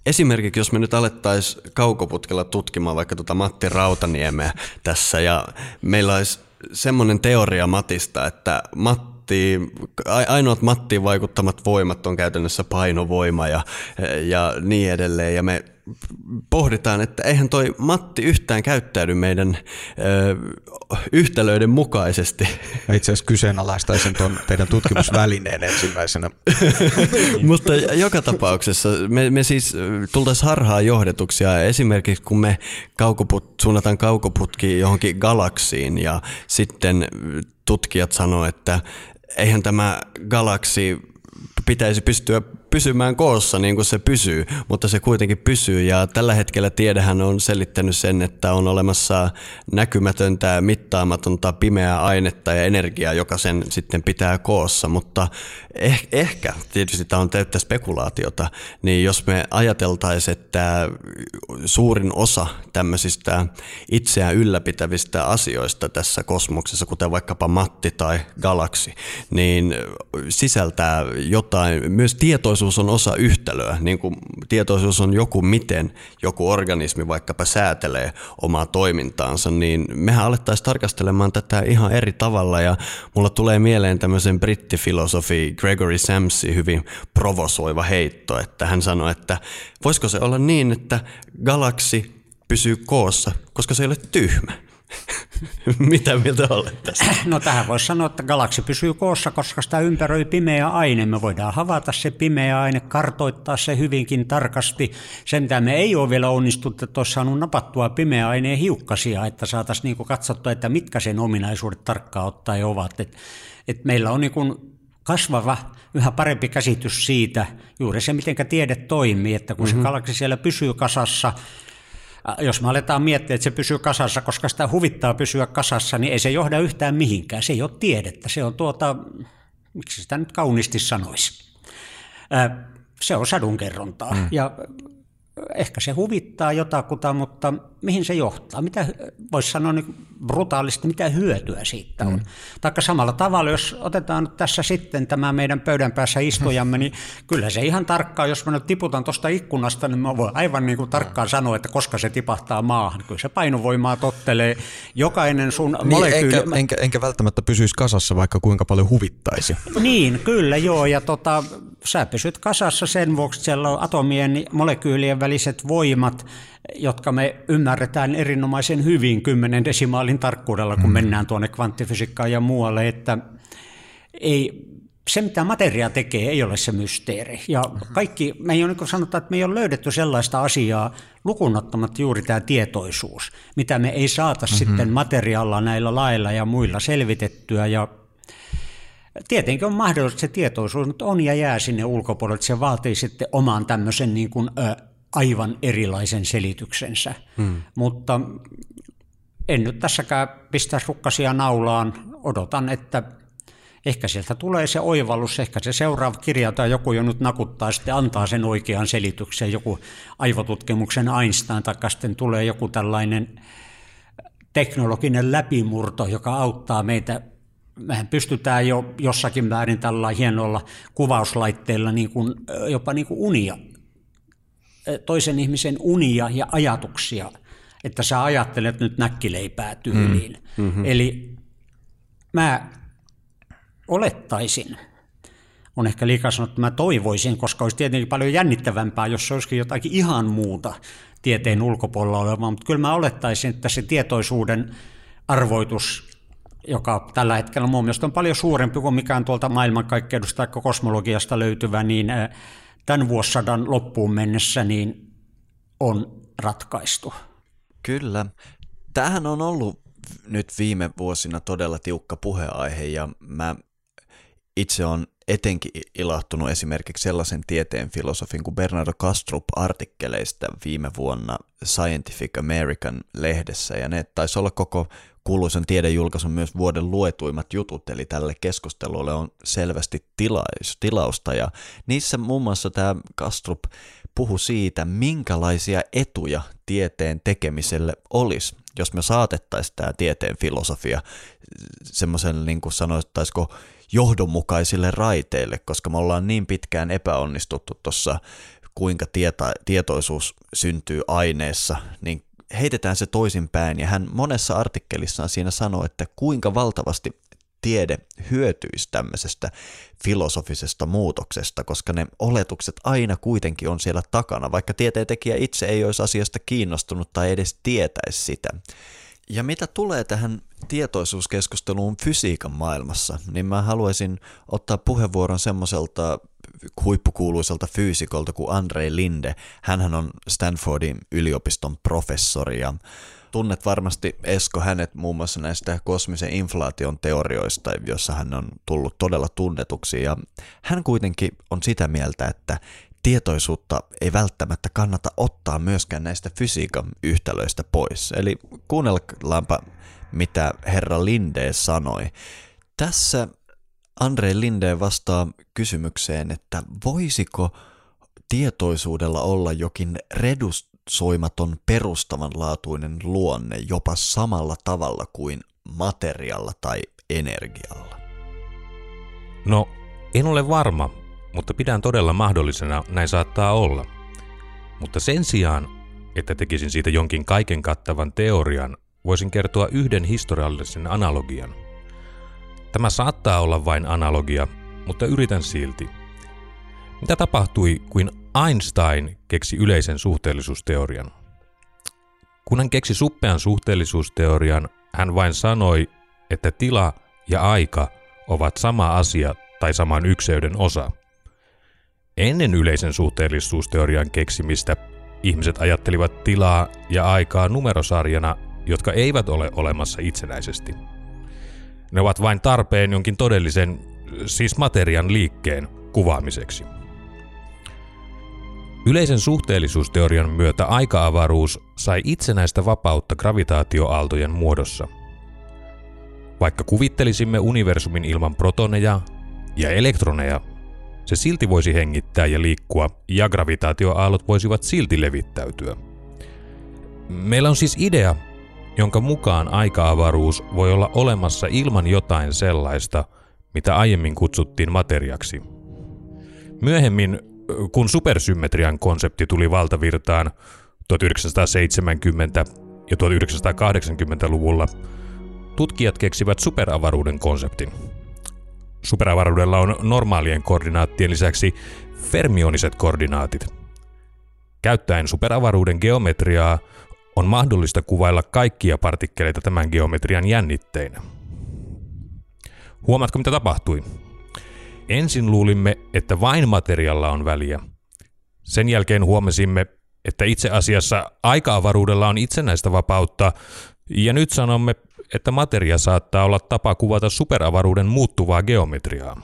Esimerkiksi jos me nyt alettaisiin kaukoputkella tutkimaan vaikka tuota Matti Rautaniemeä tässä ja meillä olisi semmoinen teoria Matista, että Matti, ainoat Mattiin vaikuttamat voimat on käytännössä painovoima ja, ja niin edelleen ja me pohditaan, että eihän toi Matti yhtään käyttäydy meidän ö, yhtälöiden mukaisesti. Ja itse asiassa kyseenalaistaisin tuon teidän tutkimusvälineen ensimmäisenä. Mutta joka tapauksessa me, me siis tultaisiin harhaa johdetuksia. Esimerkiksi kun me kaukoput, suunnataan kaukoputki johonkin galaksiin ja sitten tutkijat sanoo, että eihän tämä galaksi pitäisi pystyä pysymään koossa niin kuin se pysyy, mutta se kuitenkin pysyy. Ja tällä hetkellä tiedehän on selittänyt sen, että on olemassa näkymätöntä, mittaamatonta pimeää ainetta ja energiaa, joka sen sitten pitää koossa, mutta eh- ehkä, tietysti tämä on täyttä spekulaatiota, niin jos me ajateltaisiin, että suurin osa tämmöisistä itseään ylläpitävistä asioista tässä kosmoksessa, kuten vaikkapa Matti tai galaksi, niin sisältää jotain, myös tietoisuus tietoisuus on osa yhtälöä, niin kuin tietoisuus on joku miten joku organismi vaikkapa säätelee omaa toimintaansa, niin mehän alettaisiin tarkastelemaan tätä ihan eri tavalla ja mulla tulee mieleen tämmöisen brittifilosofi Gregory Samsi hyvin provosoiva heitto, että hän sanoi, että voisiko se olla niin, että galaksi pysyy koossa, koska se ei ole tyhmä. Mitä mieltä olet tästä? No tähän voisi sanoa, että galaksi pysyy koossa, koska sitä ympäröi pimeä aine. Me voidaan havaita se pimeä aine, kartoittaa se hyvinkin tarkasti. Sen, mitä me ei ole vielä onnistuttu, että olisi saanut napattua pimeä aineen hiukkasia, että saataisiin niin katsottua, että mitkä sen ominaisuudet tarkkaan ottaen ovat. Et, et meillä on niin kasvava, yhä parempi käsitys siitä, juuri se, miten tiede toimii, että kun mm-hmm. se galaksi siellä pysyy kasassa, jos me aletaan miettiä, että se pysyy kasassa, koska sitä huvittaa pysyä kasassa, niin ei se johda yhtään mihinkään. Se ei ole tiedettä, se on tuota, miksi sitä nyt kauniisti sanoisi. Se on sadunkerrontaa. Mm. Ja ehkä se huvittaa jotakuta, mutta mihin se johtaa? Mitä, voisi sanoa niin brutaalisti, mitä hyötyä siitä on? Mm. Taikka samalla tavalla, jos otetaan tässä sitten tämä meidän pöydän päässä istujamme, niin kyllä se ihan tarkkaan, jos mä nyt tiputan tuosta ikkunasta, niin mä voin aivan niin kuin tarkkaan mm. sanoa, että koska se tipahtaa maahan. Kyllä se painovoimaa tottelee. Jokainen sun niin, molekyyli... Enkä, enkä, enkä välttämättä pysyisi kasassa, vaikka kuinka paljon huvittaisi. Niin, kyllä joo. Ja tota, sä pysyt kasassa sen vuoksi, että siellä on atomien molekyylien väliset voimat, jotka me ymmärretään erinomaisen hyvin kymmenen desimaalin tarkkuudella, kun mm. mennään tuonne kvanttifysiikkaan ja muualle, että ei, se, mitä materia tekee, ei ole se mysteeri. Ja mm-hmm. kaikki, me ei ole niin sanotaan, että me ei ole löydetty sellaista asiaa, lukunottamatta juuri tämä tietoisuus, mitä me ei saata mm-hmm. sitten materiaalla näillä lailla ja muilla selvitettyä. Ja Tietenkin on mahdollista, että se tietoisuus mutta on ja jää sinne ulkopuolelle, että se vaatii sitten oman tämmöisen niin kuin, ö, aivan erilaisen selityksensä. Hmm. Mutta en nyt tässäkään pistä rukkasia naulaan. Odotan, että ehkä sieltä tulee se oivallus, ehkä se seuraava kirja tai joku jo nyt nakuttaa sitten antaa sen oikean selityksen, joku aivotutkimuksen Einstein, tai sitten tulee joku tällainen teknologinen läpimurto, joka auttaa meitä mehän pystytään jo jossakin määrin tällä hienolla kuvauslaitteella niin kuin, jopa niin kuin unia, toisen ihmisen unia ja ajatuksia, että sä ajattelet nyt näkkileipää tyyliin. Mm. Mm-hmm. Eli mä olettaisin, on ehkä liikaa sanottu, että mä toivoisin, koska olisi tietenkin paljon jännittävämpää, jos se olisikin jotakin ihan muuta tieteen ulkopuolella olevaa, mutta kyllä mä olettaisin, että se tietoisuuden arvoitus joka tällä hetkellä mun mielestä on paljon suurempi kuin mikään tuolta maailmankaikkeudesta tai kosmologiasta löytyvä, niin tämän vuosisadan loppuun mennessä niin on ratkaistu. Kyllä. Tämähän on ollut nyt viime vuosina todella tiukka puheaihe ja mä itse on etenkin ilahtunut esimerkiksi sellaisen tieteen filosofin kuin Bernardo Kastrup artikkeleista viime vuonna Scientific American lehdessä ja ne taisi olla koko kuuluisen tiedejulkaisun myös vuoden luetuimmat jutut, eli tälle keskustelulle on selvästi tilaus, tilausta, ja niissä muun muassa tämä Kastrup puhu siitä, minkälaisia etuja tieteen tekemiselle olisi, jos me saatettaisiin tämä tieteen filosofia semmoisen, niin kuin sanoittaisiko, johdonmukaisille raiteille, koska me ollaan niin pitkään epäonnistuttu tuossa kuinka tieta, tietoisuus syntyy aineessa, niin heitetään se toisinpäin ja hän monessa artikkelissaan siinä sanoo, että kuinka valtavasti tiede hyötyisi tämmöisestä filosofisesta muutoksesta, koska ne oletukset aina kuitenkin on siellä takana, vaikka tieteentekijä itse ei olisi asiasta kiinnostunut tai edes tietäisi sitä. Ja mitä tulee tähän tietoisuuskeskusteluun fysiikan maailmassa, niin mä haluaisin ottaa puheenvuoron semmoiselta huippukuuluiselta fyysikolta kuin Andre Linde. Hänhän on Stanfordin yliopiston professori ja tunnet varmasti Esko hänet muun muassa näistä kosmisen inflaation teorioista, jossa hän on tullut todella tunnetuksi ja hän kuitenkin on sitä mieltä, että tietoisuutta ei välttämättä kannata ottaa myöskään näistä fysiikan yhtälöistä pois. Eli kuunnellaanpa, mitä herra Linde sanoi. Tässä Andre Linde vastaa kysymykseen, että voisiko tietoisuudella olla jokin redusoimaton perustavanlaatuinen luonne jopa samalla tavalla kuin materialla tai energialla? No, en ole varma, mutta pidän todella mahdollisena näin saattaa olla. Mutta sen sijaan, että tekisin siitä jonkin kaiken kattavan teorian, voisin kertoa yhden historiallisen analogian. Tämä saattaa olla vain analogia, mutta yritän silti. Mitä tapahtui, kun Einstein keksi yleisen suhteellisuusteorian? Kun hän keksi suppean suhteellisuusteorian, hän vain sanoi, että tila ja aika ovat sama asia tai saman ykseyden osa – Ennen yleisen suhteellisuusteorian keksimistä ihmiset ajattelivat tilaa ja aikaa numerosarjana, jotka eivät ole olemassa itsenäisesti. Ne ovat vain tarpeen jonkin todellisen, siis materian liikkeen kuvaamiseksi. Yleisen suhteellisuusteorian myötä aika-avaruus sai itsenäistä vapautta gravitaatioaaltojen muodossa. Vaikka kuvittelisimme universumin ilman protoneja ja elektroneja, se silti voisi hengittää ja liikkua ja gravitaatioaallot voisivat silti levittäytyä. Meillä on siis idea, jonka mukaan aika-avaruus voi olla olemassa ilman jotain sellaista, mitä aiemmin kutsuttiin materiaksi. Myöhemmin, kun supersymmetrian konsepti tuli valtavirtaan 1970 ja 1980-luvulla, tutkijat keksivät superavaruuden konseptin. Superavaruudella on normaalien koordinaattien lisäksi fermioniset koordinaatit. Käyttäen superavaruuden geometriaa on mahdollista kuvailla kaikkia partikkeleita tämän geometrian jännitteinä. Huomaatko mitä tapahtui? Ensin luulimme, että vain materialla on väliä. Sen jälkeen huomasimme, että itse asiassa aika-avaruudella on itsenäistä vapautta, ja nyt sanomme, että materia saattaa olla tapa kuvata superavaruuden muuttuvaa geometriaa.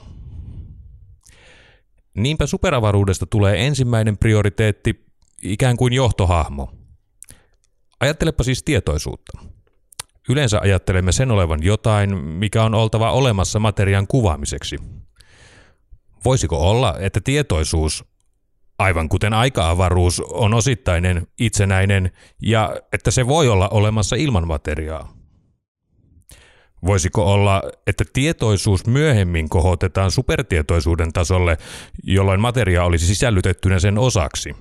Niinpä superavaruudesta tulee ensimmäinen prioriteetti, ikään kuin johtohahmo. Ajattelepa siis tietoisuutta. Yleensä ajattelemme sen olevan jotain, mikä on oltava olemassa materian kuvaamiseksi. Voisiko olla, että tietoisuus, aivan kuten aika-avaruus, on osittainen, itsenäinen ja että se voi olla olemassa ilman materiaa? Voisiko olla, että tietoisuus myöhemmin kohotetaan supertietoisuuden tasolle, jolloin materia olisi sisällytettynä sen osaksi?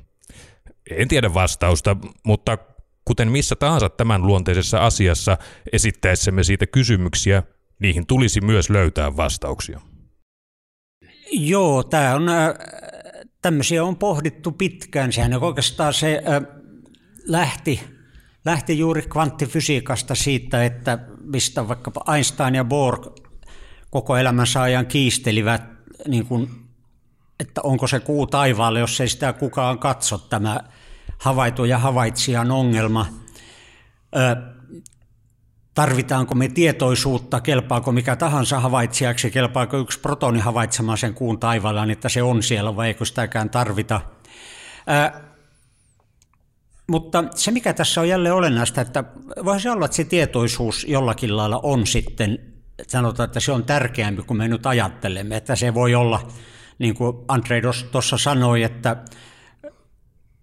En tiedä vastausta, mutta kuten missä tahansa tämän luonteisessa asiassa esittäessämme siitä kysymyksiä, niihin tulisi myös löytää vastauksia. Joo, tämä on, äh, tämmöisiä on pohdittu pitkään. Sehän oikeastaan se äh, lähti, lähti juuri kvanttifysiikasta siitä, että mistä vaikkapa Einstein ja Bohr koko elämänsä ajan kiistelivät, niin kuin, että onko se kuu taivaalle, jos ei sitä kukaan katso, tämä havaitu ja havaitsijan ongelma. Tarvitaanko me tietoisuutta, kelpaako mikä tahansa havaitsijaksi, kelpaako yksi protoni havaitsemaan sen kuun taivaalla, niin että se on siellä vai eikö sitäkään tarvita. Mutta se, mikä tässä on jälleen olennaista, että voisi olla, että se tietoisuus jollakin lailla on sitten, sanotaan, että se on tärkeämpi kuin me nyt ajattelemme, että se voi olla, niin kuin Andrei tuossa sanoi, että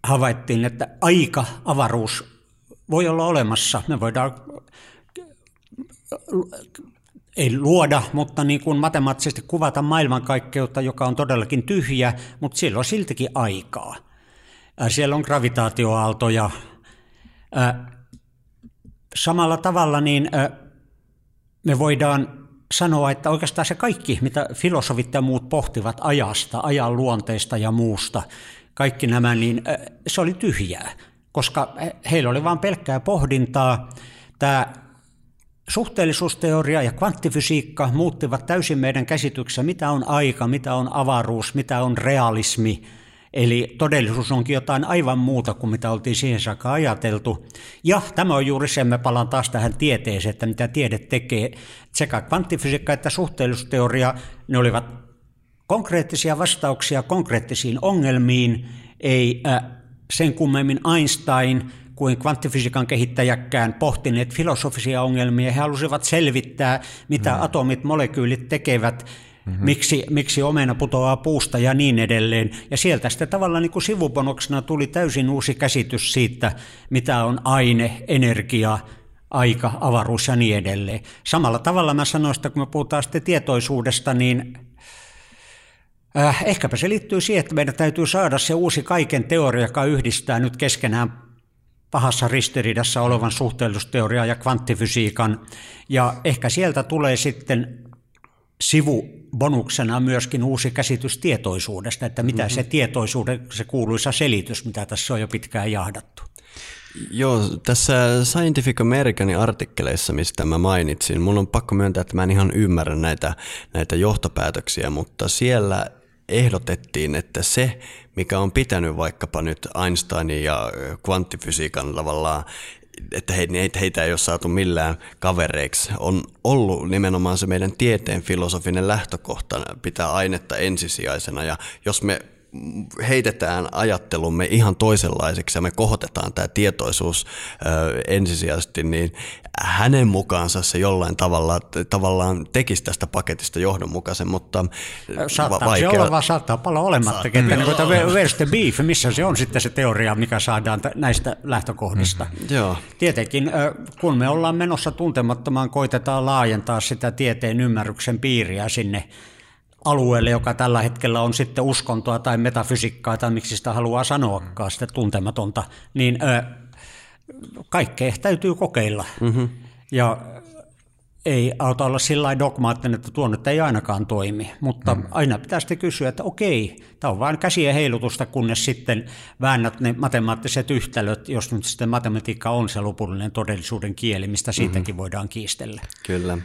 havaittiin, että aika, avaruus voi olla olemassa. Me voidaan ei luoda, mutta niin kuin matemaattisesti kuvata maailmankaikkeutta, joka on todellakin tyhjä, mutta siellä on siltikin aikaa. Siellä on gravitaatioaaltoja. Samalla tavalla niin me voidaan sanoa, että oikeastaan se kaikki, mitä filosofit ja muut pohtivat ajasta, ajan luonteesta ja muusta, kaikki nämä, niin se oli tyhjää, koska heillä oli vain pelkkää pohdintaa. Tämä suhteellisuusteoria ja kvanttifysiikka muuttivat täysin meidän käsityksessä, mitä on aika, mitä on avaruus, mitä on realismi. Eli todellisuus onkin jotain aivan muuta kuin mitä oltiin siihen saakka ajateltu. Ja tämä on juuri se, me palaan taas tähän tieteeseen, että mitä tiede tekee. Sekä kvanttifysiikka että suhteellisuusteoria, ne olivat konkreettisia vastauksia konkreettisiin ongelmiin, ei äh, sen kummemmin Einstein kuin kvanttifysiikan kehittäjäkään pohtineet filosofisia ongelmia. He halusivat selvittää, mitä mm. atomit, molekyylit tekevät, mm-hmm. miksi, miksi omena putoaa puusta ja niin edelleen. Ja sieltä sitten tavallaan niin kuin sivubonoksena tuli täysin uusi käsitys siitä, mitä on aine, energia, aika, avaruus ja niin edelleen. Samalla tavalla mä sanoin, että kun me puhutaan sitten tietoisuudesta, niin Äh, ehkäpä se liittyy siihen, että meidän täytyy saada se uusi kaiken teoria, joka yhdistää nyt keskenään pahassa ristiriidassa olevan suhteellisuusteorian ja kvanttifysiikan. Ja ehkä sieltä tulee sitten sivubonuksena myöskin uusi käsitys tietoisuudesta, että mitä mm-hmm. se tietoisuuden, se kuuluisa selitys, mitä tässä on jo pitkään jahdattu. Joo, tässä Scientific Americanin artikkeleissa, mistä mä mainitsin, mun on pakko myöntää, että mä en ihan ymmärrä näitä, näitä johtopäätöksiä, mutta siellä ehdotettiin, että se, mikä on pitänyt vaikkapa nyt Einsteinin ja kvanttifysiikan tavallaan että heitä, ei ole saatu millään kavereiksi, on ollut nimenomaan se meidän tieteen filosofinen lähtökohta pitää ainetta ensisijaisena. Ja jos me heitetään ajattelumme ihan toisenlaiseksi ja me kohotetaan tämä tietoisuus ö, ensisijaisesti, niin hänen mukaansa se jollain tavalla tavallaan tekisi tästä paketista johdonmukaisen, mutta saattaa vaikea. se olla, vaan saattaa olla olematta. Että niin kuin, where's the beef, missä se on sitten se teoria, mikä saadaan näistä lähtökohdista. Mm-hmm. Joo. Tietenkin, kun me ollaan menossa tuntemattomaan, koitetaan laajentaa sitä tieteen ymmärryksen piiriä sinne alueelle, joka tällä hetkellä on sitten uskontoa tai metafysiikkaa tai miksi sitä haluaa sanoakaan, sitä tuntematonta, niin ö, kaikkea täytyy kokeilla. Mm-hmm. Ja ei auta olla sillä dogmaattinen, että tuo nyt ei ainakaan toimi, mutta mm. aina pitää sitten kysyä, että okei, tämä on vain käsien heilutusta, kunnes sitten väännät ne matemaattiset yhtälöt, jos nyt sitten matematiikka on se lopullinen todellisuuden kieli, mistä siitäkin mm-hmm. voidaan kiistellä. Kyllä.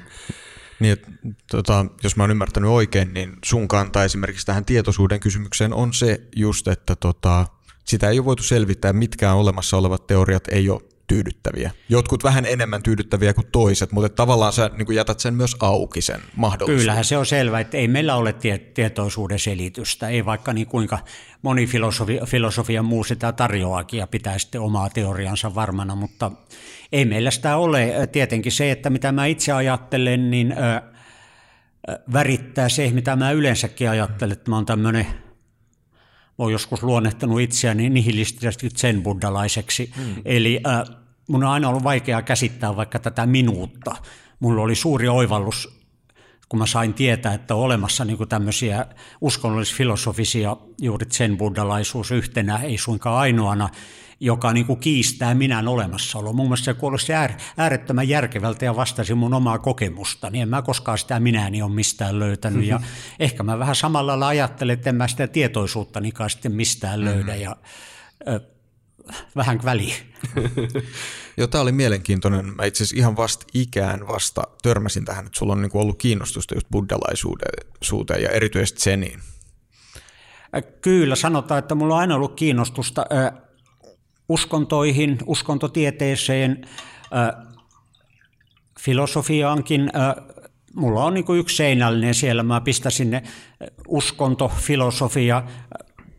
Niin, että, tota, jos mä oon ymmärtänyt oikein, niin sun kanta esimerkiksi tähän tietoisuuden kysymykseen on se just, että tota, sitä ei ole voitu selvittää, mitkään olemassa olevat teoriat ei ole tyydyttäviä. Jotkut vähän enemmän tyydyttäviä kuin toiset, mutta tavallaan sä niin jätät sen myös auki sen mahdollisuuden. Kyllähän se on selvä, että ei meillä ole tie- tietoisuuden selitystä. Ei vaikka niin kuinka moni filosofi, filosofian muu sitä tarjoakin ja pitää sitten omaa teoriansa varmana, mutta ei meillä sitä ole. Tietenkin se, että mitä mä itse ajattelen, niin ö, värittää se, mitä mä yleensäkin ajattelen, että mä oon tämmöinen olen joskus luonnehtanut itseäni nihilistisesti zen-buddalaiseksi. Hmm. Eli äh, mun on aina ollut vaikea käsittää vaikka tätä minuutta. Mulla oli suuri oivallus, kun mä sain tietää, että on olemassa niin kuin tämmöisiä uskonnollis-filosofisia, juuri zen-buddalaisuus yhtenä, ei suinkaan ainoana, joka niin kuin kiistää minän olemassaolo. Mun mielestä se kuulosti äärettömän järkevältä ja vastasi mun omaa kokemusta, niin en mä koskaan sitä minäni ole mistään löytänyt. Ja ehkä mä vähän samalla lailla ajattelen, että en mä sitä tietoisuutta sitten mistään löydä. Ja, ö, vähän väliä. Joo, tämä oli mielenkiintoinen. Mä itse asiassa ihan vasta ikään vasta törmäsin tähän, että sulla on niin ollut kiinnostusta just buddhalaisuuteen ja erityisesti seniin. Kyllä, sanotaan, että mulla on aina ollut kiinnostusta uskontoihin, uskontotieteeseen, filosofiaankin. Mulla on niin yksi seinällinen siellä, mä pistän sinne uskonto, filosofia,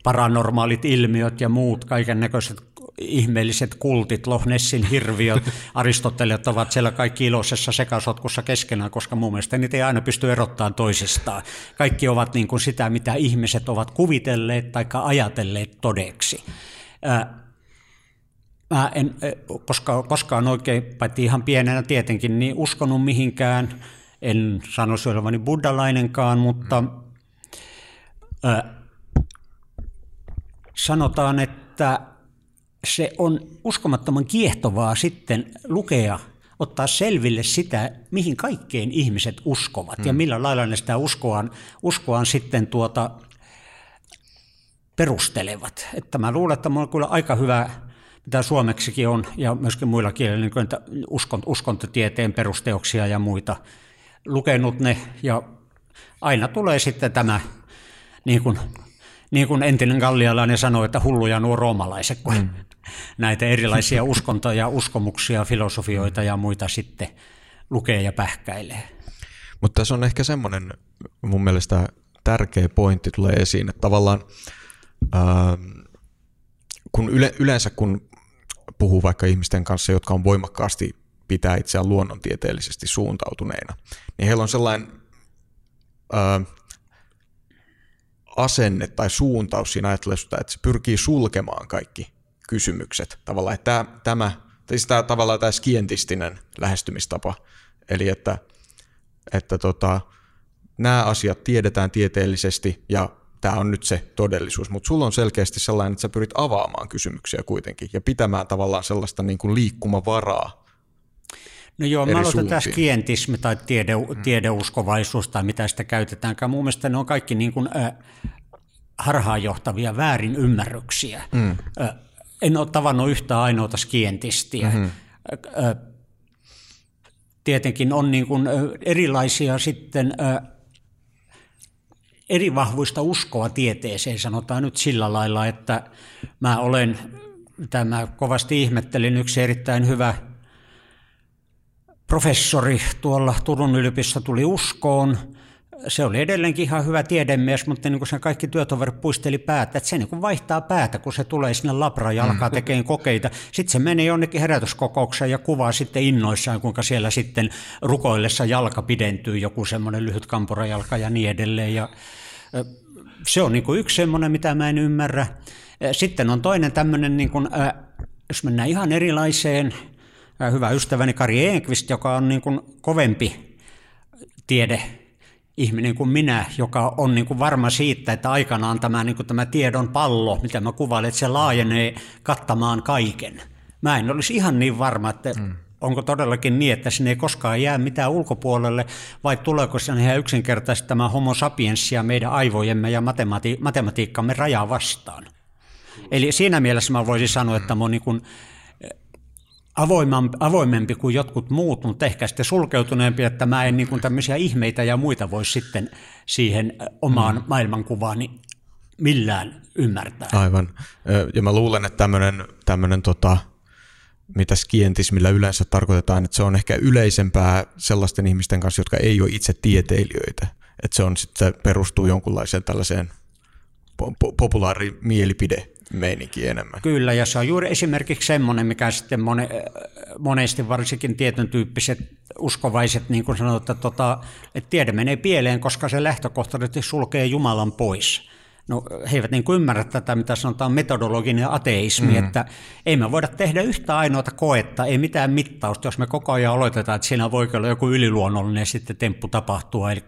paranormaalit ilmiöt ja muut kaiken näköiset ihmeelliset kultit, Loch Nessin hirviöt, Aristotelet ovat siellä kaikki iloisessa sekasotkussa keskenään, koska mun mielestä niitä ei aina pysty erottamaan toisistaan. Kaikki ovat niin kuin sitä, mitä ihmiset ovat kuvitelleet tai ajatelleet todeksi. Mä en koska, koskaan oikein, paitsi ihan pienenä tietenkin, niin uskonut mihinkään. En sanoisi olevani buddhalainenkaan, mutta ö, sanotaan, että se on uskomattoman kiehtovaa sitten lukea, ottaa selville sitä, mihin kaikkeen ihmiset uskovat hmm. ja millä lailla ne sitä uskoaan, uskoaan sitten tuota, perustelevat. Että mä luulen, että mulla on kyllä aika hyvä mitä suomeksikin on, ja myöskin muilla kielillä, niin uskon, uskontotieteen perusteoksia ja muita, lukenut ne, ja aina tulee sitten tämä, niin kuin, niin kuin entinen gallialainen sanoi, että hulluja nuo roomalaiset, kun mm. Näitä erilaisia uskontoja, uskomuksia, filosofioita ja muita sitten lukee ja pähkäilee. Mutta tässä on ehkä semmoinen mun mielestä tärkeä pointti tulee esiin, että tavallaan ää, kun yle, yleensä kun puhuu vaikka ihmisten kanssa, jotka on voimakkaasti pitää itseään luonnontieteellisesti suuntautuneina, niin heillä on sellainen ää, asenne tai suuntaus siinä ajattelussa, että se pyrkii sulkemaan kaikki kysymykset. Tavallaan, että tämä, tai sitä tavallaan tämä skientistinen lähestymistapa, eli että, että tota, nämä asiat tiedetään tieteellisesti ja tämä on nyt se todellisuus, mutta sulla on selkeästi sellainen, että sä pyrit avaamaan kysymyksiä kuitenkin ja pitämään tavallaan sellaista niin kuin liikkumavaraa No joo, mä aloitan tässä kientismi tai tiede, tiedeuskovaisuus tai mitä sitä käytetäänkään. Mun mielestä ne on kaikki niin kuin, äh, harhaanjohtavia väärin ymmärryksiä. Hmm. Äh, en ole tavannut yhtä ainoata skientistiä. Hmm. Äh, tietenkin on niin kuin erilaisia sitten eri vahvuista uskoa tieteeseen, sanotaan nyt sillä lailla, että mä olen, mitä mä kovasti ihmettelin, yksi erittäin hyvä professori tuolla Turun yliopistossa tuli uskoon se oli edelleenkin ihan hyvä tiedemies, mutta niin kuin sen kaikki työtoverit puisteli päätä, että se niin kuin vaihtaa päätä, kun se tulee sinne labraan ja alkaa tekemään kokeita. Sitten se menee jonnekin herätyskokoukseen ja kuvaa sitten innoissaan, kuinka siellä sitten rukoillessa jalka pidentyy, joku semmoinen lyhyt kampurajalka ja niin edelleen. Ja se on niin kuin yksi semmoinen, mitä mä en ymmärrä. Sitten on toinen tämmöinen, niin kuin, jos mennään ihan erilaiseen, hyvä ystäväni Kari Enqvist, joka on niin kuin kovempi tiede ihminen kuin minä, joka on niin kuin varma siitä, että aikanaan tämä, niin kuin tämä tiedon pallo, mitä mä kuvailen, että se laajenee kattamaan kaiken. Mä en olisi ihan niin varma, että mm. onko todellakin niin, että sinne ei koskaan jää mitään ulkopuolelle, vai tuleeko se ihan yksinkertaisesti tämä homo sapienssia meidän aivojemme ja matemati- matematiikkamme rajaa vastaan. Eli siinä mielessä mä voisin sanoa, että mä oon niin kuin avoimempi kuin jotkut muut, mutta ehkä sitten sulkeutuneempi, että mä en niin kuin tämmöisiä ihmeitä ja muita voi sitten siihen omaan mm. maailmankuvaani millään ymmärtää. Aivan. Ja mä luulen, että tämmöinen, tämmöinen tota, mitä skientismillä yleensä tarkoitetaan, että se on ehkä yleisempää sellaisten ihmisten kanssa, jotka ei ole itse tieteilijöitä. Että se on sitten perustuu jonkunlaiseen tällaiseen po- populaarimielipide meininki enemmän. Kyllä, ja se on juuri esimerkiksi semmoinen, mikä sitten mone, monesti varsinkin tietyn tyyppiset uskovaiset, niin kuin sanotaan, että, tota, että tiede menee pieleen, koska se lähtökohtaisesti sulkee Jumalan pois no, he eivät niin ymmärrä tätä, mitä sanotaan metodologinen ateismi, mm. että ei me voida tehdä yhtä ainoata koetta, ei mitään mittausta, jos me koko ajan oletetaan, että siinä voi olla joku yliluonnollinen sitten temppu tapahtua. Eli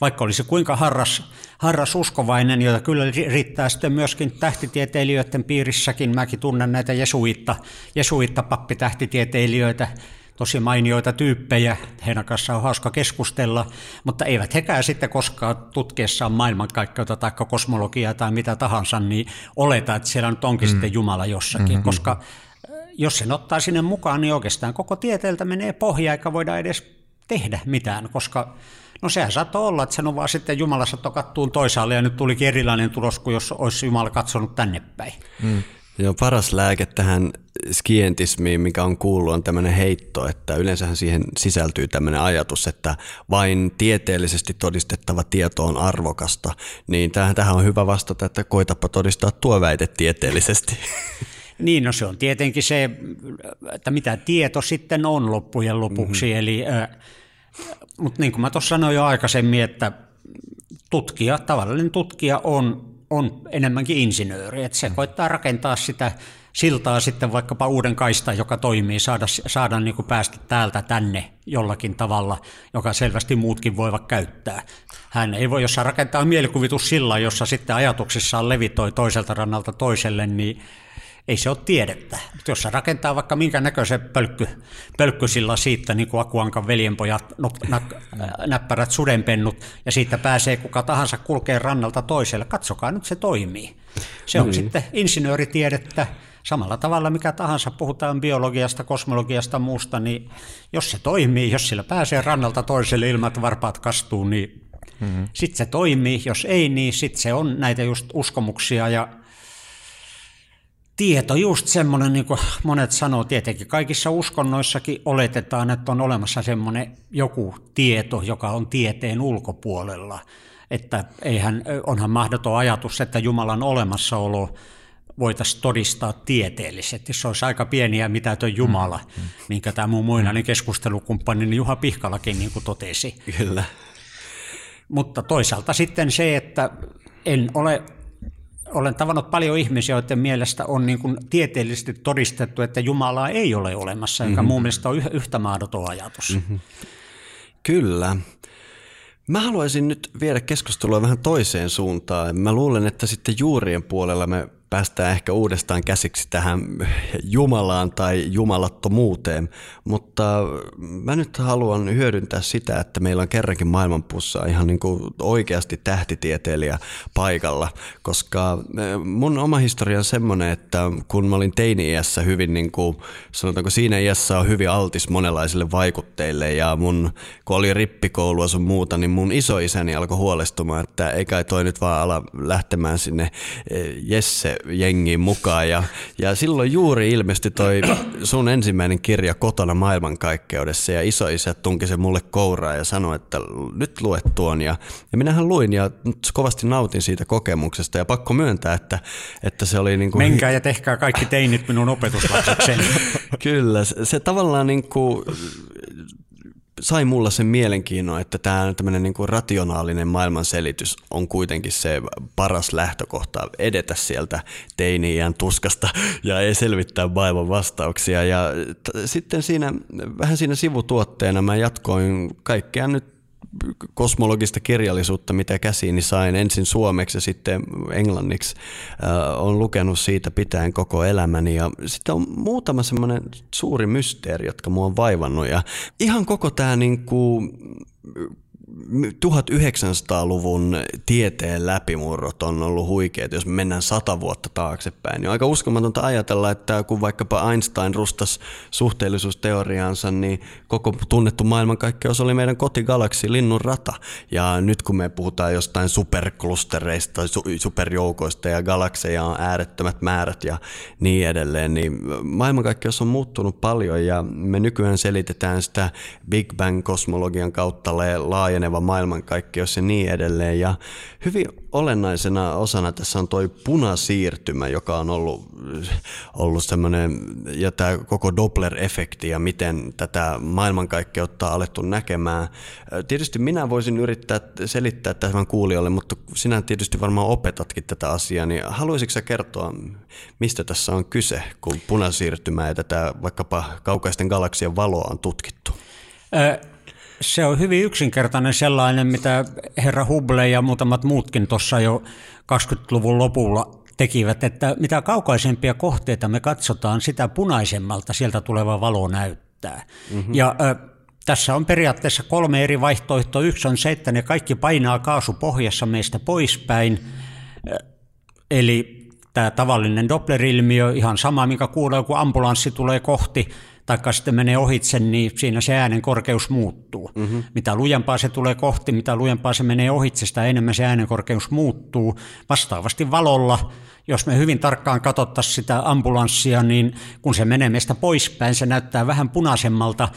vaikka olisi kuinka harras, harras uskovainen, jota kyllä riittää sitten myöskin tähtitieteilijöiden piirissäkin, mäkin tunnen näitä jesuitta, jesuitta pappitähtitieteilijöitä, tosi mainioita tyyppejä, heidän kanssaan on hauska keskustella, mutta eivät hekään sitten koskaan tutkiessaan maailmankaikkeutta tai kosmologiaa tai mitä tahansa, niin oleta, että siellä nyt onkin mm. sitten Jumala jossakin, mm-hmm. koska äh, jos sen ottaa sinne mukaan, niin oikeastaan koko tieteeltä menee pohja, eikä voida edes tehdä mitään, koska No sehän saattoi olla, että sen on vaan sitten Jumala saattoi kattuun toisaalle ja nyt tulikin erilainen tulos kuin jos olisi Jumala katsonut tänne päin. Mm. Joo, paras lääke tähän skientismiin, mikä on kuullut, on tämmöinen heitto, että yleensähän siihen sisältyy tämmöinen ajatus, että vain tieteellisesti todistettava tieto on arvokasta, niin tähän, tähän on hyvä vastata, että koitapa todistaa tuo väite tieteellisesti. Niin, no se on tietenkin se, että mitä tieto sitten on loppujen lopuksi, mm-hmm. eli, äh, mutta niin kuin mä tuossa sanoin jo aikaisemmin, että tutkija, tavallinen tutkija on on enemmänkin insinööri, että se koittaa rakentaa sitä siltaa sitten vaikkapa uuden kaista, joka toimii, saada, saada niin kuin päästä täältä tänne jollakin tavalla, joka selvästi muutkin voivat käyttää. Hän ei voi, jos rakentaa mielikuvitus sillä, jossa sitten ajatuksissaan levitoi toiselta rannalta toiselle, niin ei se ole tiedettä. Mutta jos rakentaa vaikka minkä näköisen pölkky, pölkkysilla siitä, niin kuin Akuankan veljenpojat, no, nä, näppärät sudenpennut, ja siitä pääsee kuka tahansa kulkee rannalta toiselle, katsokaa nyt se toimii. Se on mm. sitten insinööritiedettä, samalla tavalla mikä tahansa, puhutaan biologiasta, kosmologiasta, muusta, niin jos se toimii, jos sillä pääsee rannalta toiselle ilmat varpaat kastuu, niin mm-hmm. sitten se toimii. Jos ei, niin sitten se on näitä just uskomuksia ja tieto just semmoinen, niin kuin monet sanoo, tietenkin kaikissa uskonnoissakin oletetaan, että on olemassa semmoinen joku tieto, joka on tieteen ulkopuolella. Että eihän, onhan mahdoton ajatus, että Jumalan olemassaolo voitaisiin todistaa tieteellisesti. Se olisi aika pieni ja mitätön Jumala, mm. minkä tämä mun muinainen keskustelukumppani Juha Pihkalakin niin kuin totesi. Kyllä. Mutta toisaalta sitten se, että en ole olen tavannut paljon ihmisiä, joiden mielestä on niin kuin tieteellisesti todistettu, että Jumalaa ei ole olemassa, joka mm-hmm. mun mielestä on yhtä mahdoton ajatus. Mm-hmm. Kyllä. Mä haluaisin nyt viedä keskustelua vähän toiseen suuntaan. Mä luulen, että sitten juurien puolella me päästään ehkä uudestaan käsiksi tähän Jumalaan tai jumalattomuuteen, mutta mä nyt haluan hyödyntää sitä, että meillä on kerrankin maailmanpussa ihan niin kuin oikeasti tähtitieteilijä paikalla, koska eh, mun oma historia on semmoinen, että kun mä olin teini-iässä hyvin, niin kuin, sanotaanko siinä iässä on hyvin altis monenlaisille vaikutteille ja mun, kun oli rippikoulua sun muuta, niin mun isoisäni alkoi huolestumaan, että ei kai toi nyt vaan ala lähtemään sinne eh, Jesse jengiin mukaan. Ja, ja silloin juuri ilmestyi toi sun ensimmäinen kirja kotona maailmankaikkeudessa ja isoisä tunki se mulle kouraa ja sanoi, että nyt luet tuon. Ja, ja minähän luin ja kovasti nautin siitä kokemuksesta ja pakko myöntää, että, että se oli niin kuin... Menkää ja tehkää kaikki teinit minun opetuslapsekseni. Kyllä, se, se tavallaan niin kuin sai mulla sen mielenkiinnon, että tämä tämmöinen niin kuin rationaalinen maailmanselitys on kuitenkin se paras lähtökohta edetä sieltä teiniään tuskasta ja ei selvittää maailman vastauksia. Ja t- sitten siinä, vähän siinä sivutuotteena mä jatkoin kaikkea nyt kosmologista kirjallisuutta, mitä käsiini niin sain ensin suomeksi ja sitten englanniksi. Olen lukenut siitä pitäen koko elämäni ja sitten on muutama semmoinen suuri mysteeri, jotka mua on vaivannut ja ihan koko tämä niin kuin 1900-luvun tieteen läpimurrot on ollut huikeet, jos mennään sata vuotta taaksepäin. Niin on aika uskomatonta ajatella, että kun vaikkapa Einstein rustas suhteellisuusteoriaansa, niin koko tunnettu maailmankaikkeus oli meidän kotigalaksi linnun rata. Ja nyt kun me puhutaan jostain superklustereista superjoukoista ja galakseja on äärettömät määrät ja niin edelleen, niin maailmankaikkeus on muuttunut paljon ja me nykyään selitetään sitä Big Bang-kosmologian kautta laajenevaa laajeneva maailmankaikkeus ja niin edelleen. Ja hyvin olennaisena osana tässä on tuo punasiirtymä, joka on ollut, ollut semmoinen, ja tämä koko Doppler-efekti ja miten tätä maailmankaikkeutta on alettu näkemään. Tietysti minä voisin yrittää selittää tämän kuulijoille, mutta sinä tietysti varmaan opetatkin tätä asiaa, niin haluaisitko kertoa, mistä tässä on kyse, kun punasiirtymää ja tätä vaikkapa kaukaisten galaksien valoa on tutkittu? Se on hyvin yksinkertainen sellainen, mitä herra Hubble ja muutamat muutkin tuossa jo 20-luvun lopulla tekivät, että mitä kaukaisempia kohteita me katsotaan, sitä punaisemmalta sieltä tuleva valo näyttää. Mm-hmm. Ja ö, tässä on periaatteessa kolme eri vaihtoehtoa. Yksi on se, että ne kaikki painaa kaasupohjassa meistä poispäin, eli tämä tavallinen Doppler-ilmiö, ihan sama, minkä kuulee, kun ambulanssi tulee kohti, taikka sitten menee ohitse, niin siinä se äänen korkeus muuttuu. Mm-hmm. Mitä lujempaa se tulee kohti, mitä lujempaa se menee ohitse, sitä enemmän se äänen korkeus muuttuu. Vastaavasti valolla, jos me hyvin tarkkaan katsottaisiin sitä ambulanssia, niin kun se menee meistä poispäin, se näyttää vähän punaisemmalta,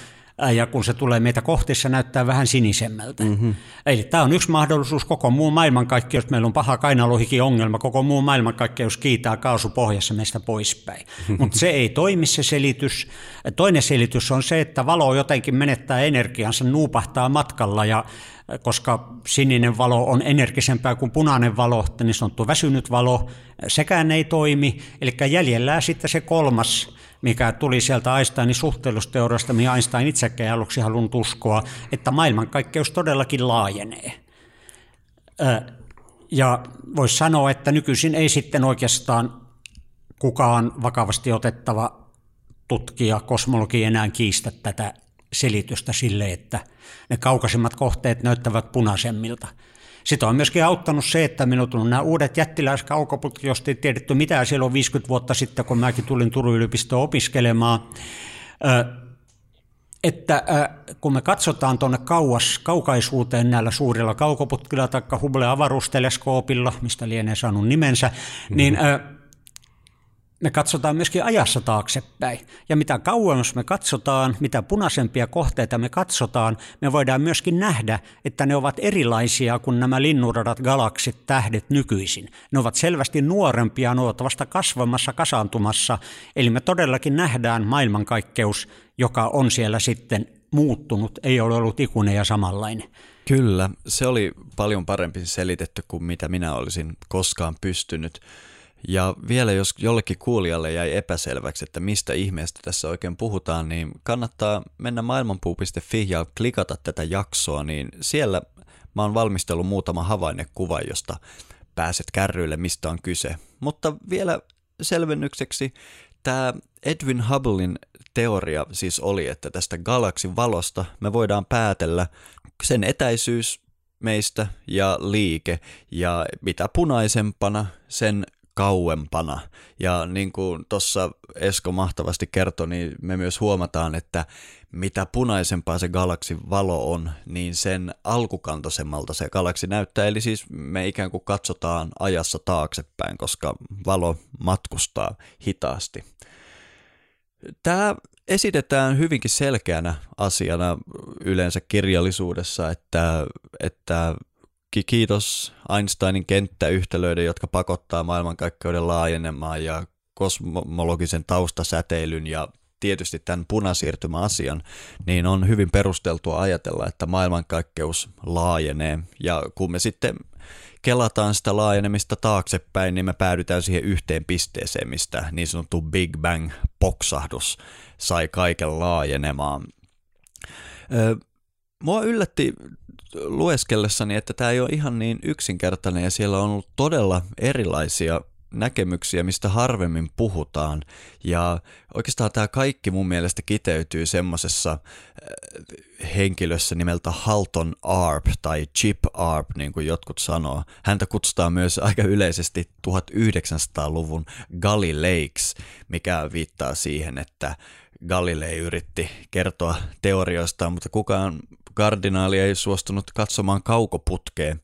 ja kun se tulee meitä kohti, se näyttää vähän sinisemmältä. Mm-hmm. Eli tämä on yksi mahdollisuus, koko muu maailmankaikkeus, meillä on paha kainalohikin ongelma, koko muu maailmankaikkeus kiitää kaasupohjassa meistä poispäin. Mm-hmm. Mutta se ei toimi se selitys. Toinen selitys on se, että valo jotenkin menettää energiansa, nuupahtaa matkalla ja koska sininen valo on energisempää kuin punainen valo, niin sanottu väsynyt valo, sekään ei toimi. Eli jäljellä sitten se kolmas mikä tuli sieltä Einsteinin suhteellusteoriasta, mihin Einstein itsekään aluksi halunnut uskoa, että maailmankaikkeus todellakin laajenee. Ja voisi sanoa, että nykyisin ei sitten oikeastaan kukaan vakavasti otettava tutkija, kosmologi enää kiistä tätä selitystä sille, että ne kaukaisimmat kohteet näyttävät punaisemmilta. Sitä on myöskin auttanut se, että minut on nämä uudet jättiläiskaukoputki, josta ei tiedetty mitään silloin 50 vuotta sitten, kun mäkin tulin Turun yliopistoon opiskelemaan. Että kun me katsotaan tuonne kauas, kaukaisuuteen näillä suurilla kaukoputkilla tai Hubble-avaruusteleskoopilla, mistä lienee saanut nimensä, mm-hmm. niin me katsotaan myöskin ajassa taaksepäin. Ja mitä kauemmas me katsotaan, mitä punaisempia kohteita me katsotaan, me voidaan myöskin nähdä, että ne ovat erilaisia kuin nämä linnunradat, galaksit, tähdet nykyisin. Ne ovat selvästi nuorempia, ne ovat vasta kasvamassa, kasaantumassa. Eli me todellakin nähdään maailmankaikkeus, joka on siellä sitten muuttunut, ei ole ollut ikuinen ja samanlainen. Kyllä, se oli paljon parempi selitetty kuin mitä minä olisin koskaan pystynyt. Ja vielä jos jollekin kuulijalle jäi epäselväksi, että mistä ihmeestä tässä oikein puhutaan, niin kannattaa mennä maailmanpuu.fi ja klikata tätä jaksoa, niin siellä mä oon valmistellut muutama havainnekuva, josta pääset kärryille, mistä on kyse. Mutta vielä selvennykseksi, tämä Edwin Hubblein teoria siis oli, että tästä galaksin valosta me voidaan päätellä sen etäisyys meistä ja liike, ja mitä punaisempana sen kauempana. Ja niin kuin tuossa Esko mahtavasti kertoi, niin me myös huomataan, että mitä punaisempaa se galaksin valo on, niin sen alkukantoisemmalta se galaksi näyttää. Eli siis me ikään kuin katsotaan ajassa taaksepäin, koska valo matkustaa hitaasti. Tämä esitetään hyvinkin selkeänä asiana yleensä kirjallisuudessa, että, että kiitos Einsteinin kenttäyhtälöiden, jotka pakottaa maailmankaikkeuden laajenemaan ja kosmologisen taustasäteilyn ja tietysti tämän punasiirtymäasian, niin on hyvin perusteltua ajatella, että maailmankaikkeus laajenee. Ja kun me sitten kelataan sitä laajenemista taaksepäin, niin me päädytään siihen yhteen pisteeseen, mistä niin sanottu Big Bang poksahdus sai kaiken laajenemaan. Mua yllätti lueskellessani, että tämä ei ole ihan niin yksinkertainen ja siellä on ollut todella erilaisia näkemyksiä, mistä harvemmin puhutaan. Ja oikeastaan tämä kaikki mun mielestä kiteytyy semmoisessa äh, henkilössä nimeltä Halton Arp tai Chip Arp, niin kuin jotkut sanoo. Häntä kutsutaan myös aika yleisesti 1900-luvun Galileiksi, mikä viittaa siihen, että Galilei yritti kertoa teorioistaan, mutta kukaan kardinaali ei suostunut katsomaan kaukoputkeen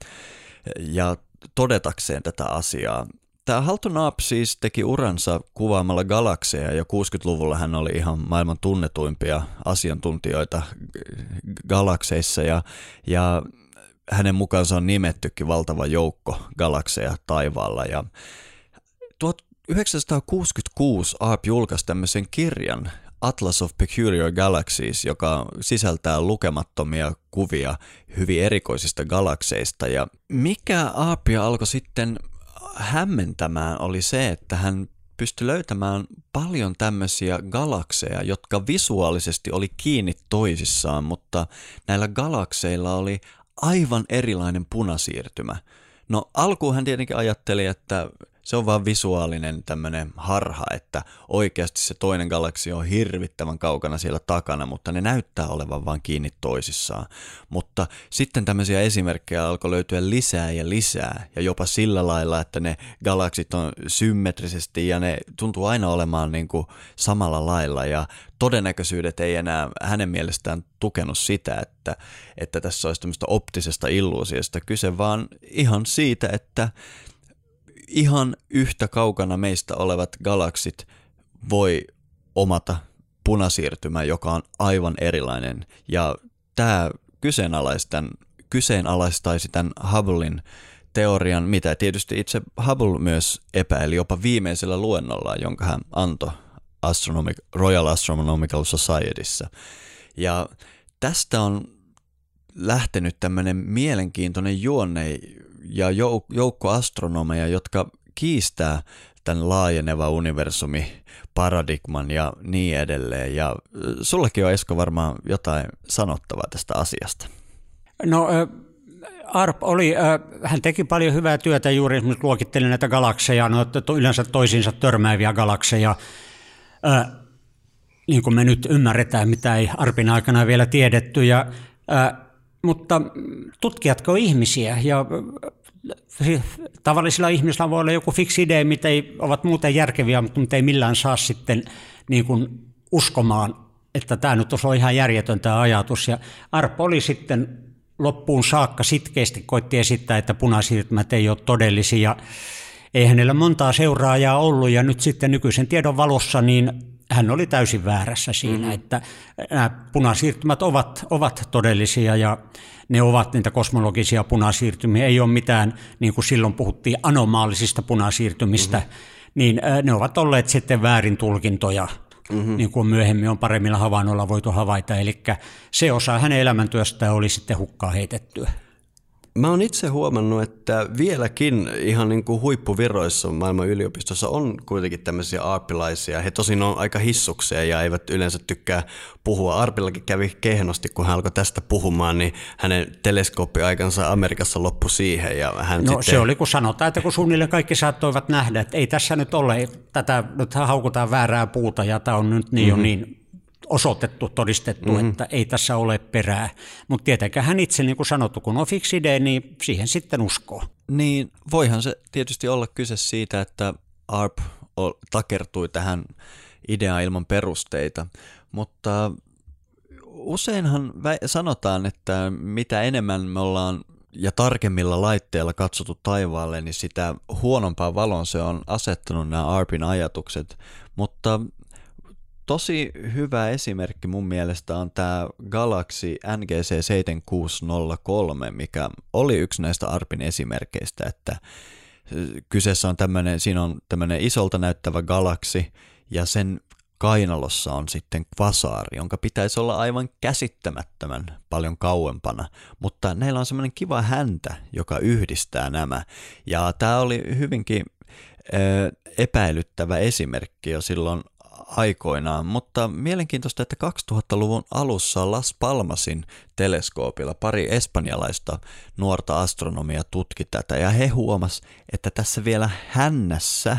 ja todetakseen tätä asiaa. Tämä Halton Up siis teki uransa kuvaamalla galakseja ja 60-luvulla hän oli ihan maailman tunnetuimpia asiantuntijoita galakseissa ja, ja hänen mukaansa on nimettykin valtava joukko galakseja taivaalla ja 1966 Arp julkaisi tämmöisen kirjan Atlas of Peculiar Galaxies, joka sisältää lukemattomia kuvia hyvin erikoisista galakseista. Ja mikä Aapia alkoi sitten hämmentämään oli se, että hän pystyi löytämään paljon tämmöisiä galakseja, jotka visuaalisesti oli kiinni toisissaan, mutta näillä galakseilla oli aivan erilainen punasiirtymä. No alkuun hän tietenkin ajatteli, että se on vaan visuaalinen tämmöinen harha, että oikeasti se toinen galaksi on hirvittävän kaukana siellä takana, mutta ne näyttää olevan vaan kiinni toisissaan. Mutta sitten tämmöisiä esimerkkejä alkoi löytyä lisää ja lisää, ja jopa sillä lailla, että ne galaksit on symmetrisesti ja ne tuntuu aina olemaan niin kuin samalla lailla, ja todennäköisyydet ei enää hänen mielestään tukenut sitä, että, että tässä olisi tämmöistä optisesta illuusiosta kyse, vaan ihan siitä, että ihan yhtä kaukana meistä olevat galaksit voi omata punasiirtymä, joka on aivan erilainen. Ja tämä kyseenalaistan, kyseenalaistaisi tämän Hubblein teorian, mitä tietysti itse Hubble myös epäili jopa viimeisellä luennolla, jonka hän antoi Astronomic, Royal Astronomical Societyssä. Ja tästä on lähtenyt tämmöinen mielenkiintoinen juonne, ja joukko astronomeja, jotka kiistää tämän laajeneva universumi paradigman ja niin edelleen. Ja sullekin on Esko varmaan jotain sanottavaa tästä asiasta. No Arp oli, hän teki paljon hyvää työtä juuri, esimerkiksi luokitteli näitä galakseja, no, yleensä toisiinsa törmääviä galakseja, niin kuin me nyt ymmärretään, mitä ei Arpin aikana vielä tiedetty. Ja, mutta tutkijatko ihmisiä ja tavallisilla ihmisillä voi olla joku fiksi idea, mitä ei, ovat muuten järkeviä, mutta ei millään saa sitten niin kuin uskomaan, että tämä nyt on ihan järjetön tämä ajatus. Ja Arpo oli sitten loppuun saakka sitkeästi koitti esittää, että punasiirtymät ei ole todellisia. Ei hänellä montaa seuraajaa ollut ja nyt sitten nykyisen tiedon valossa niin hän oli täysin väärässä siinä, mm-hmm. että nämä punasiirtymät ovat, ovat todellisia ja ne ovat niitä kosmologisia punasiirtymiä. Ei ole mitään, niin kuin silloin puhuttiin, anomaalisista punasiirtymistä, mm-hmm. niin ne ovat olleet sitten väärin tulkintoja, mm-hmm. niin kuin myöhemmin on paremmilla havainnoilla voitu havaita. Eli se osa hänen elämäntyöstään oli sitten hukkaa heitettyä. Mä oon itse huomannut, että vieläkin ihan niin kuin huippuviroissa maailman yliopistossa on kuitenkin tämmöisiä arpilaisia. He tosin on aika hissuksia ja eivät yleensä tykkää puhua. Arpillakin kävi kehnosti, kun hän alkoi tästä puhumaan, niin hänen teleskooppiaikansa Amerikassa loppui siihen. Ja hän no sitten... se oli, kun sanotaan, että kun suunnilleen kaikki saattoivat nähdä, että ei tässä nyt ole, tätä nyt haukutaan väärää puuta ja tämä on nyt niin mm-hmm. jo niin osoitettu, todistettu, mm-hmm. että ei tässä ole perää. Mutta tietenkään hän itse, niin kuin sanottu, kun on fiksi idea, niin siihen sitten uskoo. Niin, voihan se tietysti olla kyse siitä, että ARP takertui tähän ideaan ilman perusteita, mutta useinhan sanotaan, että mitä enemmän me ollaan ja tarkemmilla laitteilla katsottu taivaalle, niin sitä huonompaa valon se on asettanut nämä ARPin ajatukset. Mutta tosi hyvä esimerkki mun mielestä on tämä Galaxy NGC 7603, mikä oli yksi näistä ARPin esimerkkeistä, että kyseessä on tämmöinen, siinä on tämmöinen isolta näyttävä galaksi ja sen kainalossa on sitten kvasaari, jonka pitäisi olla aivan käsittämättömän paljon kauempana, mutta näillä on semmoinen kiva häntä, joka yhdistää nämä. Ja tämä oli hyvinkin epäilyttävä esimerkki jo silloin aikoinaan, mutta mielenkiintoista, että 2000-luvun alussa Las Palmasin teleskoopilla pari espanjalaista nuorta astronomia tutki tätä ja he huomas, että tässä vielä hännässä,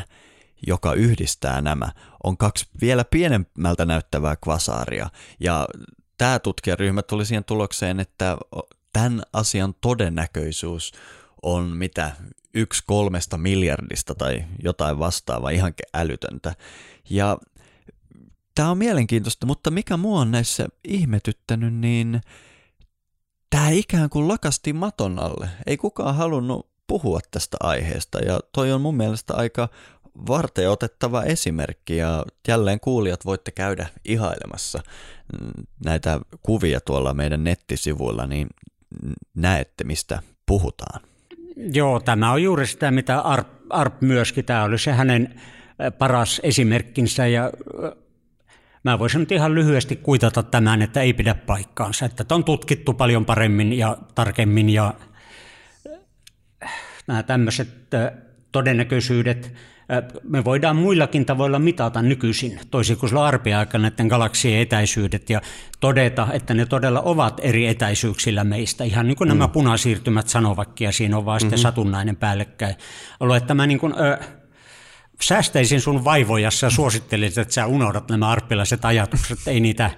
joka yhdistää nämä, on kaksi vielä pienemmältä näyttävää kvasaaria ja tämä tutkijaryhmä tuli siihen tulokseen, että tämän asian todennäköisyys on mitä yksi kolmesta miljardista tai jotain vastaavaa, ihan älytöntä. Ja Tämä on mielenkiintoista, mutta mikä mua on näissä ihmetyttänyt, niin tämä ikään kuin lakasti maton alle. Ei kukaan halunnut puhua tästä aiheesta ja toi on mun mielestä aika varten otettava esimerkki ja jälleen kuulijat voitte käydä ihailemassa näitä kuvia tuolla meidän nettisivuilla, niin näette mistä puhutaan. Joo, tämä on juuri sitä, mitä Arp, Arp myöskin, tämä oli se hänen paras esimerkkinsä ja Mä voisin nyt ihan lyhyesti kuitata tämän, että ei pidä paikkaansa. Että on tutkittu paljon paremmin ja tarkemmin ja äh, nämä tämmöiset äh, todennäköisyydet, äh, me voidaan muillakin tavoilla mitata nykyisin, toisin kuin arpiaikana näiden galaksien etäisyydet ja todeta, että ne todella ovat eri etäisyyksillä meistä. Ihan niin kuin mm. nämä punasiirtymät sanovatkin ja siinä on vaan mm-hmm. sitten satunnainen päällekkäin. Ollut, että mä niin kuin, äh, säästäisin sun vaivojassa ja suosittelisin, että sä unohdat nämä arppilaiset ajatukset. Ei niitä...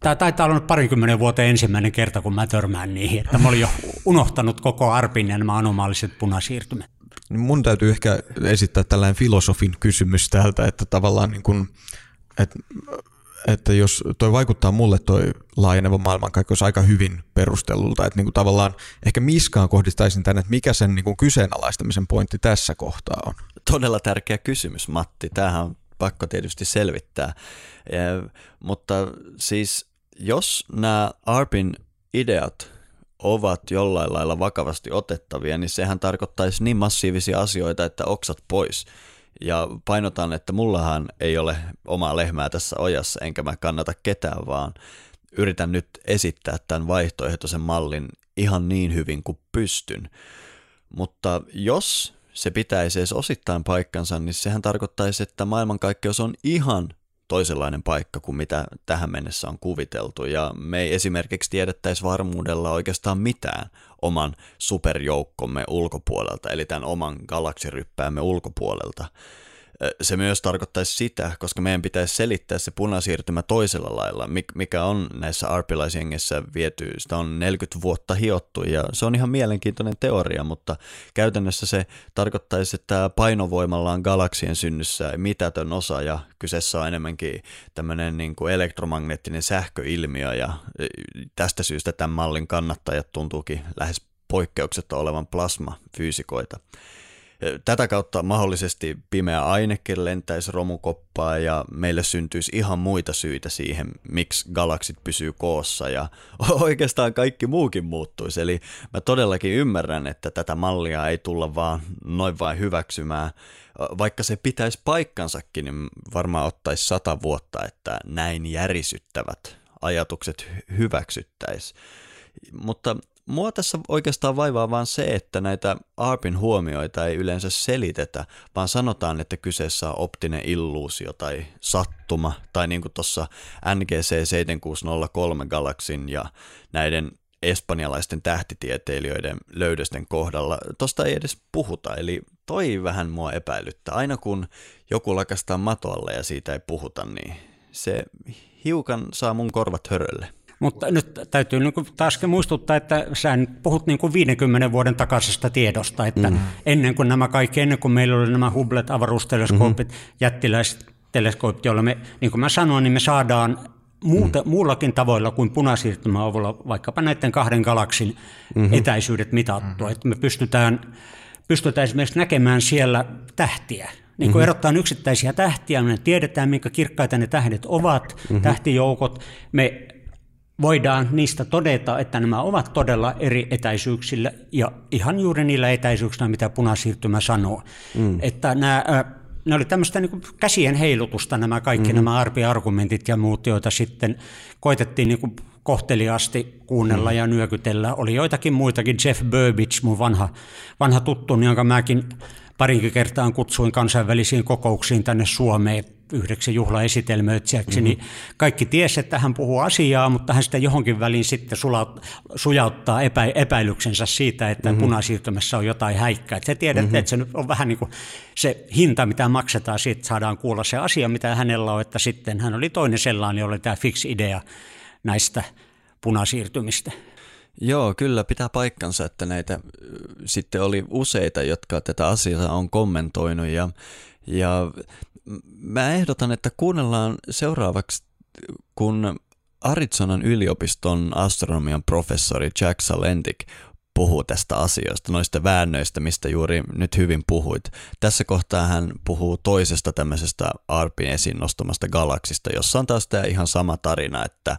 Tämä taitaa olla parinkymmenen vuoteen ensimmäinen kerta, kun mä törmään niihin, että mä olin jo unohtanut koko arpin ja nämä anomaaliset punasiirtymät. Mun täytyy ehkä esittää tällainen filosofin kysymys täältä, että tavallaan niin kuin, että että jos toi vaikuttaa mulle toi laajeneva maailmankaikkeus aika hyvin perustellulta, että niin kuin tavallaan ehkä Miskaan kohdistaisin tänne, että mikä sen niin kuin kyseenalaistamisen pointti tässä kohtaa on? Todella tärkeä kysymys, Matti. Tämähän on pakko tietysti selvittää. Ja, mutta siis jos nämä ARPin ideat ovat jollain lailla vakavasti otettavia, niin sehän tarkoittaisi niin massiivisia asioita, että oksat pois – ja painotan, että mullahan ei ole omaa lehmää tässä ojassa, enkä mä kannata ketään, vaan yritän nyt esittää tämän vaihtoehtoisen mallin ihan niin hyvin kuin pystyn. Mutta jos se pitäisi edes osittain paikkansa, niin sehän tarkoittaisi, että maailmankaikkeus on ihan toisenlainen paikka kuin mitä tähän mennessä on kuviteltu. Ja me ei esimerkiksi tiedettäisi varmuudella oikeastaan mitään oman superjoukkomme ulkopuolelta, eli tämän oman galaksiryppäämme ulkopuolelta se myös tarkoittaisi sitä, koska meidän pitäisi selittää se punasiirtymä toisella lailla, mikä on näissä arpilaisjengissä viety, sitä on 40 vuotta hiottu ja se on ihan mielenkiintoinen teoria, mutta käytännössä se tarkoittaisi, että painovoimalla on galaksien synnyssä mitätön osa ja kyseessä on enemmänkin tämmöinen niin kuin elektromagneettinen sähköilmiö ja tästä syystä tämän mallin kannattajat tuntuukin lähes poikkeuksetta olevan plasmafyysikoita. Tätä kautta mahdollisesti pimeä ainekin lentäisi romukoppaa ja meille syntyisi ihan muita syitä siihen, miksi galaksit pysyy koossa ja oikeastaan kaikki muukin muuttuisi. Eli mä todellakin ymmärrän, että tätä mallia ei tulla vaan noin vain hyväksymään. Vaikka se pitäisi paikkansakin, niin varmaan ottaisi sata vuotta, että näin järisyttävät ajatukset hyväksyttäisiin. Mutta mua tässä oikeastaan vaivaa vaan se, että näitä ARPin huomioita ei yleensä selitetä, vaan sanotaan, että kyseessä on optinen illuusio tai sattuma, tai niin kuin tuossa NGC 7603 Galaxin ja näiden espanjalaisten tähtitieteilijöiden löydösten kohdalla. Tosta ei edes puhuta, eli toi vähän mua epäilyttää. Aina kun joku lakastaa matolle ja siitä ei puhuta, niin se hiukan saa mun korvat hörölle. Mutta nyt täytyy niin kuin taaskin muistuttaa, että sä nyt puhut niin kuin 50 vuoden takaisesta tiedosta, että mm. ennen kuin nämä kaikki, ennen kuin meillä oli nämä Hubblet, avaruusteleskoopit, mm-hmm. jättiläiset teleskoopit, joilla me, niin kuin mä sanoin, niin me saadaan muuta, mm. muullakin tavoilla kuin punasiirtymän avulla vaikkapa näiden kahden galaksin mm-hmm. etäisyydet mitattua. Mm-hmm. Että me pystytään, pystytään esimerkiksi näkemään siellä tähtiä. Niin kuin mm-hmm. erottaa yksittäisiä tähtiä, me tiedetään, minkä kirkkaita ne tähdet ovat, mm-hmm. tähtijoukot. Me voidaan niistä todeta, että nämä ovat todella eri etäisyyksillä ja ihan juuri niillä etäisyyksillä, mitä punasiirtymä sanoo. Mm. Että nämä ne oli tämmöistä niin käsien heilutusta nämä kaikki mm-hmm. nämä arpiargumentit ja muut, joita sitten koitettiin niin kohteliasti kuunnella mm. ja nyökytellä. Oli joitakin muitakin, Jeff Burbidge, mun vanha, vanha tuttu, jonka mäkin parinkin kertaan kutsuin kansainvälisiin kokouksiin tänne Suomeen yhdeksi juhlaesitelmöitsijäksi, mm-hmm. niin kaikki tiesi, että hän puhuu asiaa, mutta hän sitä johonkin väliin sitten sula, sujauttaa epä, epäilyksensä siitä, että mm-hmm. punasiirtymässä on jotain häikkää. Se tiedät, mm-hmm. että se on vähän niin kuin se hinta, mitä maksetaan, siitä saadaan kuulla se asia, mitä hänellä on, että sitten hän oli toinen sellainen, jolla oli tämä fix idea näistä punasiirtymistä. Joo, kyllä pitää paikkansa, että näitä sitten oli useita, jotka tätä asiaa on kommentoinut ja, ja mä ehdotan, että kuunnellaan seuraavaksi, kun Arizonan yliopiston astronomian professori Jack Salentik puhuu tästä asioista, noista väännöistä, mistä juuri nyt hyvin puhuit. Tässä kohtaa hän puhuu toisesta tämmöisestä Arpin esiin nostamasta galaksista, jossa on taas tämä ihan sama tarina, että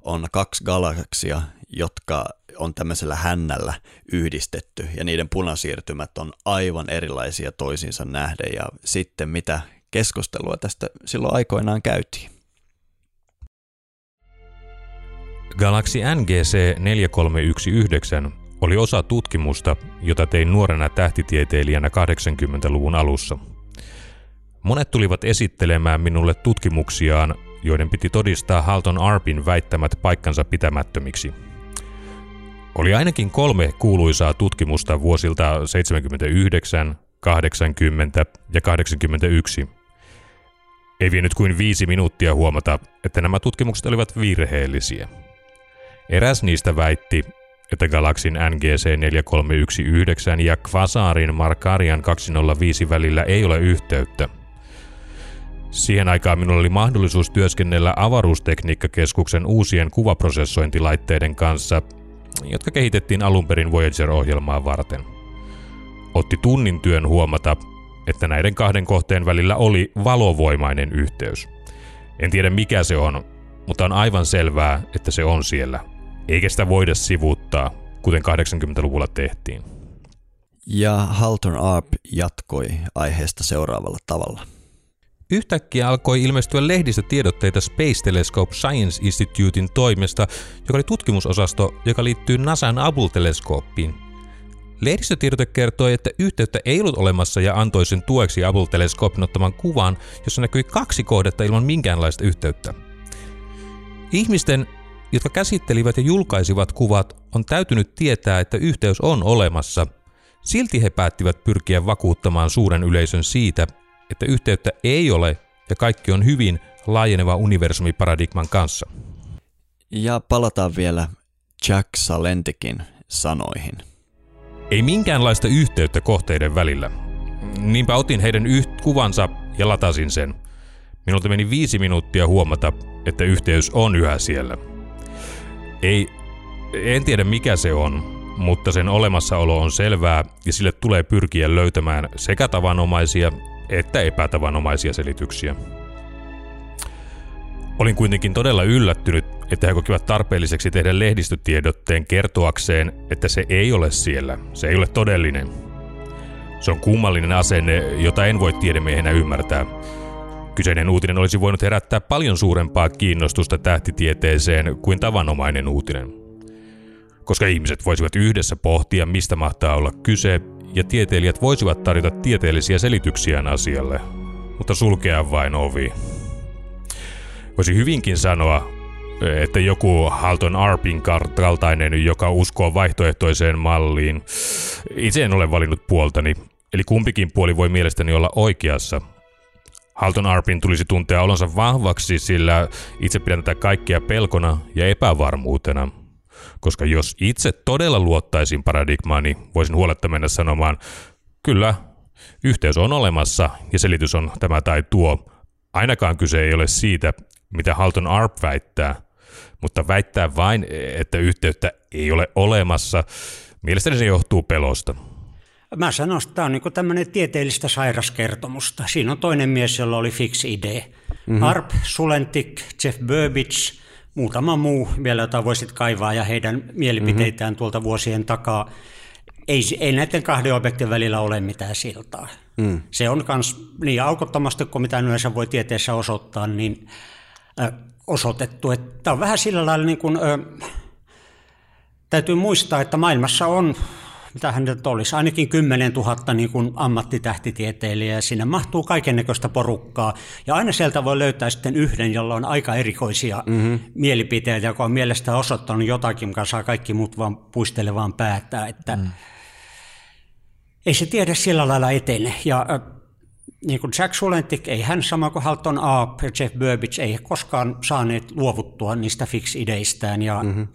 on kaksi galaksia, jotka on tämmöisellä hännällä yhdistetty ja niiden punasiirtymät on aivan erilaisia toisiinsa nähden ja sitten mitä keskustelua tästä silloin aikoinaan käytiin. Galaxy NGC 4319 oli osa tutkimusta, jota tein nuorena tähtitieteilijänä 80-luvun alussa. Monet tulivat esittelemään minulle tutkimuksiaan, joiden piti todistaa Halton Arpin väittämät paikkansa pitämättömiksi. Oli ainakin kolme kuuluisaa tutkimusta vuosilta 79, 80 ja 81, ei vienyt kuin viisi minuuttia huomata, että nämä tutkimukset olivat virheellisiä. Eräs niistä väitti, että galaksin NGC 4319 ja Quasarin Markarian 205 välillä ei ole yhteyttä. Siihen aikaan minulla oli mahdollisuus työskennellä avaruustekniikkakeskuksen uusien kuvaprosessointilaitteiden kanssa, jotka kehitettiin alun perin Voyager-ohjelmaa varten. Otti tunnin työn huomata, että näiden kahden kohteen välillä oli valovoimainen yhteys. En tiedä mikä se on, mutta on aivan selvää, että se on siellä. Eikä sitä voida sivuuttaa, kuten 80-luvulla tehtiin. Ja Halton Arp jatkoi aiheesta seuraavalla tavalla. Yhtäkkiä alkoi ilmestyä lehdistötiedotteita Space Telescope Science Institutein toimesta, joka oli tutkimusosasto, joka liittyy NASAn Hubble-teleskooppiin – Lehdistötiedote kertoi, että yhteyttä ei ollut olemassa ja antoi sen tueksi Hubble-teleskoopin ottaman kuvan, jossa näkyi kaksi kohdetta ilman minkäänlaista yhteyttä. Ihmisten, jotka käsittelivät ja julkaisivat kuvat, on täytynyt tietää, että yhteys on olemassa. Silti he päättivät pyrkiä vakuuttamaan suuren yleisön siitä, että yhteyttä ei ole ja kaikki on hyvin laajeneva universumiparadigman kanssa. Ja palataan vielä Jack Salentikin sanoihin. Ei minkäänlaista yhteyttä kohteiden välillä. Niinpä otin heidän yht- kuvansa ja latasin sen. Minulta meni viisi minuuttia huomata, että yhteys on yhä siellä. Ei, en tiedä mikä se on, mutta sen olemassaolo on selvää ja sille tulee pyrkiä löytämään sekä tavanomaisia että epätavanomaisia selityksiä. Olin kuitenkin todella yllättynyt, että he kokivat tarpeelliseksi tehdä lehdistötiedotteen kertoakseen, että se ei ole siellä, se ei ole todellinen. Se on kummallinen asenne, jota en voi tiedemiehenä ymmärtää. Kyseinen uutinen olisi voinut herättää paljon suurempaa kiinnostusta tähtitieteeseen kuin tavanomainen uutinen. Koska ihmiset voisivat yhdessä pohtia, mistä mahtaa olla kyse, ja tieteilijät voisivat tarjota tieteellisiä selityksiä asialle, mutta sulkea vain ovi. Voisi hyvinkin sanoa, että joku Halton Arpin kaltainen, joka uskoo vaihtoehtoiseen malliin. Itse en ole valinnut puoltani, eli kumpikin puoli voi mielestäni olla oikeassa. Halton Arpin tulisi tuntea olonsa vahvaksi, sillä itse pidän tätä kaikkea pelkona ja epävarmuutena. Koska jos itse todella luottaisin paradigmaan, niin voisin huoletta mennä sanomaan, kyllä, yhteys on olemassa ja selitys on tämä tai tuo. Ainakaan kyse ei ole siitä, mitä Halton Arp väittää, mutta väittää vain, että yhteyttä ei ole olemassa. Mielestäni se johtuu pelosta. Mä sanon, että tämä on niin tämmöinen tieteellistä sairaskertomusta. Siinä on toinen mies, jolla oli fix idea. Mm-hmm. Arp, Sulentik, Jeff Burbidge, muutama muu vielä, jota voisit kaivaa ja heidän mielipiteitään mm-hmm. tuolta vuosien takaa. Ei, ei näiden kahden objektin välillä ole mitään siltaa. Mm. Se on myös niin aukottomasti kuin mitä yleensä voi tieteessä osoittaa, niin osoitettu. Että on vähän sillä lailla niin kuin, äh, täytyy muistaa, että maailmassa on mitä hän nyt olisi, ainakin 10 000 niin kuin ammattitähtitieteilijää, sinne mahtuu kaikennäköistä porukkaa, ja aina sieltä voi löytää sitten yhden, jolla on aika erikoisia mm-hmm. mielipiteitä, joka on mielestä osoittanut jotakin, joka saa kaikki muut vaan puistelevaan päättää, että mm. ei se tiedä sillä lailla etene, ja niin kuin Jack Sulentik, ei hän sama kuin Halton Aap ja Jeff Burbidge, ei koskaan saaneet luovuttua niistä fix-ideistään, ja mm-hmm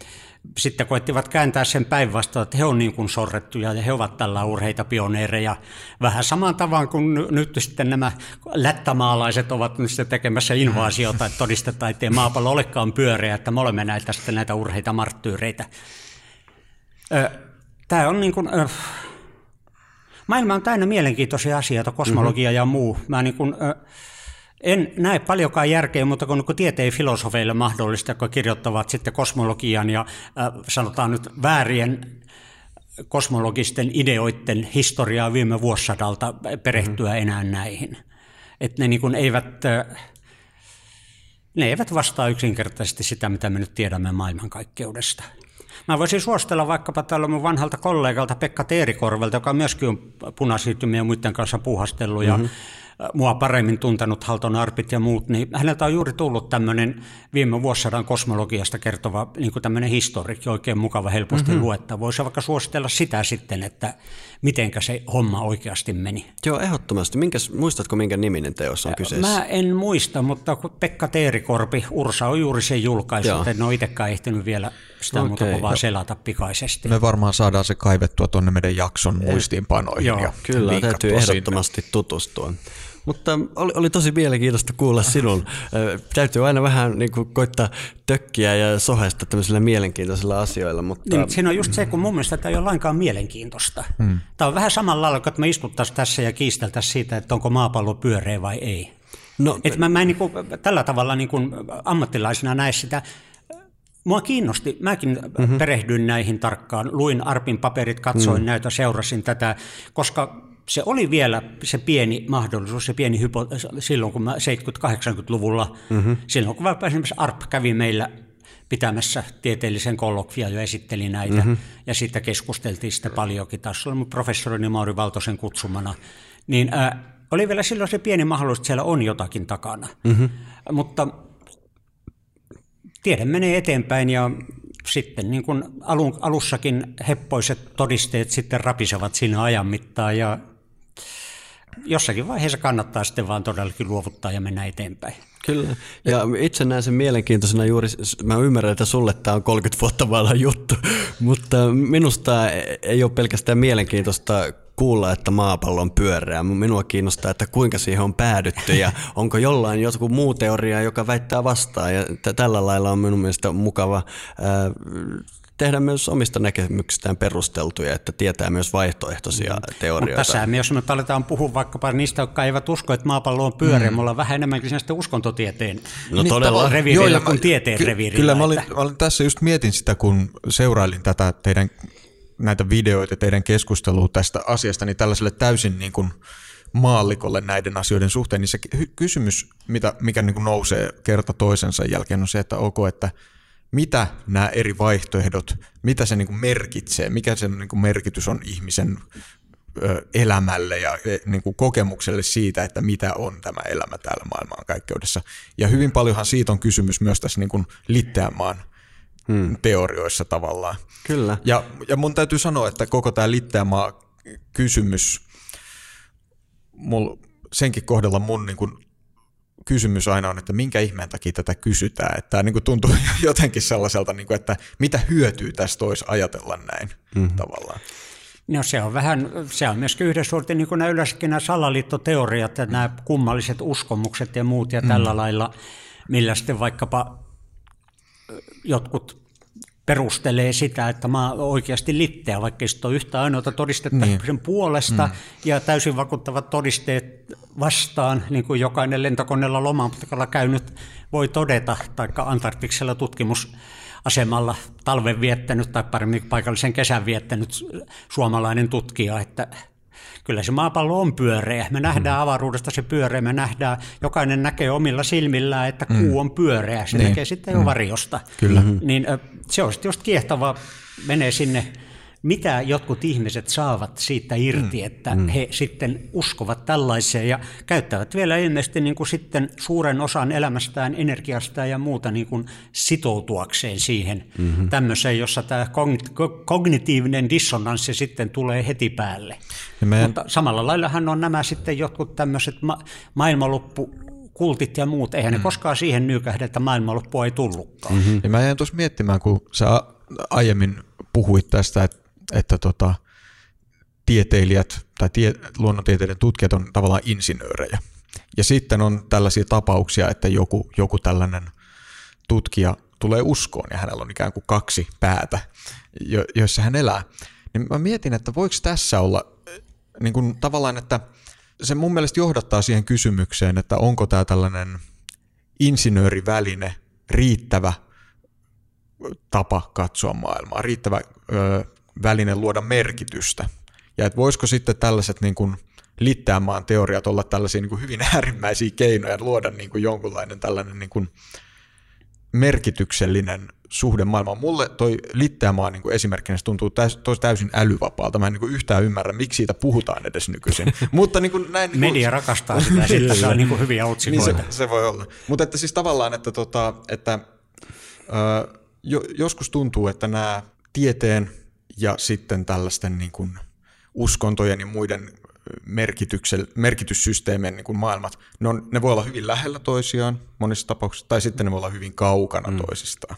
sitten koettivat kääntää sen päinvastoin, että he on niin kuin sorrettuja ja he ovat tällä urheita pioneereja. Vähän saman tavan kuin nyt sitten nämä lättämaalaiset ovat nyt sitten tekemässä invaasiota, että todistetaan, että ei maapallo olekaan pyöreä, että me olemme näitä, sitten näitä urheita marttyyreitä. Tämä on niin kuin, maailma on täynnä mielenkiintoisia asioita, kosmologia mm-hmm. ja muu. Mä niin kuin, en näe paljonkaan järkeä, mutta kun, kun tieteen filosofeille mahdollista, kun kirjoittavat sitten kosmologian ja äh, sanotaan nyt väärien kosmologisten ideoiden historiaa viime vuosisadalta perehtyä mm-hmm. enää näihin. Että ne niin kuin eivät, äh, ne eivät vastaa yksinkertaisesti sitä, mitä me nyt tiedämme maailmankaikkeudesta. Mä voisin suostella vaikkapa tällä mun vanhalta kollegalta Pekka Teerikorvelta, joka myöskin on punasiittymiä ja muiden kanssa puuhastellut. Mm-hmm. Ja mua paremmin tuntenut Halton Arpit ja muut, niin häneltä on juuri tullut tämmöinen viime vuosisadan kosmologiasta kertova niin kuin tämmöinen historikki, oikein mukava, helposti mm-hmm. luettava. Voisi vaikka suositella sitä sitten, että mitenkä se homma oikeasti meni. Joo, ehdottomasti. Minkäs, muistatko, minkä niminen teos on kyseessä? Mä en muista, mutta Pekka Teerikorpi, Ursa on juuri sen julkaissut, en ole itsekään ehtinyt vielä sitä okay. muuta kuin vaan selata pikaisesti. Me varmaan saadaan se kaivettua tuonne meidän jakson muistiinpanoihin. Joo, ja kyllä, täytyy ehdottomasti sinne. tutustua. Mutta oli, oli tosi mielenkiintoista kuulla sinun. Täytyy aina vähän niin kuin, koittaa tökkiä ja sohesta tämmöisillä mielenkiintoisilla asioilla. Mutta... Niin, siinä on just se, kun mun mielestä tämä ei ole lainkaan mielenkiintoista. Hmm. Tämä on vähän samalla lailla, että me istuttaisiin tässä ja kiisteltäisiin siitä, että onko maapallo pyöreä vai ei. No, Et mä, mä en niin kuin, tällä tavalla niin kuin ammattilaisena näe sitä Mua kiinnosti, mäkin mm-hmm. perehdyin näihin tarkkaan, luin Arpin paperit, katsoin mm. näitä, seurasin tätä, koska se oli vielä se pieni mahdollisuus, se pieni hypo, silloin kun mä 70-80-luvulla, mm-hmm. silloin kun esimerkiksi ARP kävi meillä pitämässä tieteellisen kollokvia ja esitteli näitä, mm-hmm. ja sitten keskusteltiin sitä paljonkin, taas oli professori Mauri Valtosen kutsumana, niin ää, oli vielä silloin se pieni mahdollisuus, että siellä on jotakin takana. Mm-hmm. Mutta tiede menee eteenpäin ja sitten niin kuin alun, alussakin heppoiset todisteet sitten rapisevat siinä ajan mittaan ja jossakin vaiheessa kannattaa sitten vaan todellakin luovuttaa ja mennä eteenpäin. Kyllä, ja itse näen sen mielenkiintoisena juuri, mä ymmärrän, että sulle tämä on 30 vuotta vanha juttu, mutta minusta ei ole pelkästään mielenkiintoista kuulla, että maapallo on pyöreä. Minua kiinnostaa, että kuinka siihen on päädytty ja onko jollain joku muu teoria, joka väittää vastaan. Ja t- tällä lailla on minun mielestä mukava ää, tehdä myös omista näkemyksistään perusteltuja, että tietää myös vaihtoehtoisia mm. teorioita. Mutta tässä jos me aletaan puhua vaikkapa niistä, jotka eivät usko, että maapallo on pyöreä, mm. me ollaan vähän enemmänkin sitä uskontotieteen no, todella. reviirillä kuin tieteen ky- reviirillä. Kyllä mä olin, mä olin tässä just mietin sitä, kun seurailin tätä teidän näitä videoita, teidän keskustelua tästä asiasta, niin tällaiselle täysin niin kuin maallikolle näiden asioiden suhteen, niin se kysymys, mitä, mikä niin kuin nousee kerta toisensa jälkeen, on se, että ok, että mitä nämä eri vaihtoehdot, mitä se niin kuin merkitsee, mikä se niin kuin merkitys on ihmisen elämälle ja e, niin kuin kokemukselle siitä, että mitä on tämä elämä täällä maailmankaikkeudessa. Ja hyvin paljonhan siitä on kysymys myös tässä niin kuin Litteämaan hmm. teorioissa tavallaan. Kyllä. Ja, ja mun täytyy sanoa, että koko tämä Litteämaa kysymys, mul, senkin kohdalla mun niin kuin kysymys aina on, että minkä ihmeen takia tätä kysytään. Että tämä niin kuin tuntuu jotenkin sellaiselta, niin kuin, että mitä hyötyy tästä olisi ajatella näin mm-hmm. tavallaan. No se on vähän, se on myöskin yhden suhteen niin kuin nämä yleensäkin nämä salaliittoteoriat ja nämä kummalliset uskomukset ja muut ja tällä mm. lailla, millä sitten vaikkapa jotkut perustelee sitä, että mä oon oikeasti litteä, vaikka ei ole yhtä ainoata todistetta niin. sen puolesta mm. ja täysin vakuuttavat todisteet vastaan, niin kuin jokainen lentokoneella lomamatkalla käynyt voi todeta, tai Antarktiksella tutkimusasemalla talven viettänyt tai paremmin paikallisen kesän viettänyt suomalainen tutkija, että kyllä se maapallo on pyöreä. Me nähdään mm. avaruudesta se pyöreä, me nähdään, jokainen näkee omilla silmillään, että mm. kuu on pyöreä. Se niin. näkee sitten jo mm. varjosta. Kyllä. Niin se on sitten just kiehtova, menee sinne mitä jotkut ihmiset saavat siitä irti, mm. että mm. he sitten uskovat tällaiseen ja käyttävät vielä ilmeisesti niin kuin sitten suuren osan elämästään, energiastaan ja muuta niin kuin sitoutuakseen siihen mm-hmm. tämmöiseen, jossa tämä kognitiivinen dissonanssi sitten tulee heti päälle. meidän... Mutta samalla laillahan on nämä sitten jotkut tämmöiset ma- maailmanloppu kultit ja muut, eihän mm. ne koskaan siihen nykähdä, että maailmanloppu ei tullutkaan. Mm-hmm. Ja mä jäin tuossa miettimään, kun sä aiemmin puhuit tästä, että että tota, tieteilijät tai tie, luonnontieteiden tutkijat on tavallaan insinöörejä. Ja sitten on tällaisia tapauksia, että joku, joku tällainen tutkija tulee uskoon ja hänellä on ikään kuin kaksi päätä, jo, joissa hän elää. Niin mä mietin, että voiko tässä olla niin kuin tavallaan, että se mun mielestä johdattaa siihen kysymykseen, että onko tämä tällainen insinööriväline riittävä tapa katsoa maailmaa, riittävä ö, väline luoda merkitystä. Ja että voisiko sitten tällaiset niin kuin littäämaan teoriat olla tällaisia niin kuin hyvin äärimmäisiä keinoja luoda niin kuin jonkunlainen tällainen niin kuin merkityksellinen suhde maailmaan. Mulle toi littäämaa niin kuin esimerkkinä se tuntuu täys, täysin älyvapaalta. Mä en niin kuin yhtään ymmärrä, miksi siitä puhutaan edes nykyisin. Mutta niin kuin näin, niin kuin, Media rakastaa sitä, että saa niin kuin hyviä otsikoita. Niin se, se, voi olla. Mutta että siis tavallaan, että, tota, että ö, jo, joskus tuntuu, että nämä tieteen ja sitten tällaisten niin kuin uskontojen ja muiden merkityssysteemien niin kuin maailmat, ne, on, ne voi olla hyvin lähellä toisiaan monissa tapauksissa, tai sitten ne voi olla hyvin kaukana mm. toisistaan.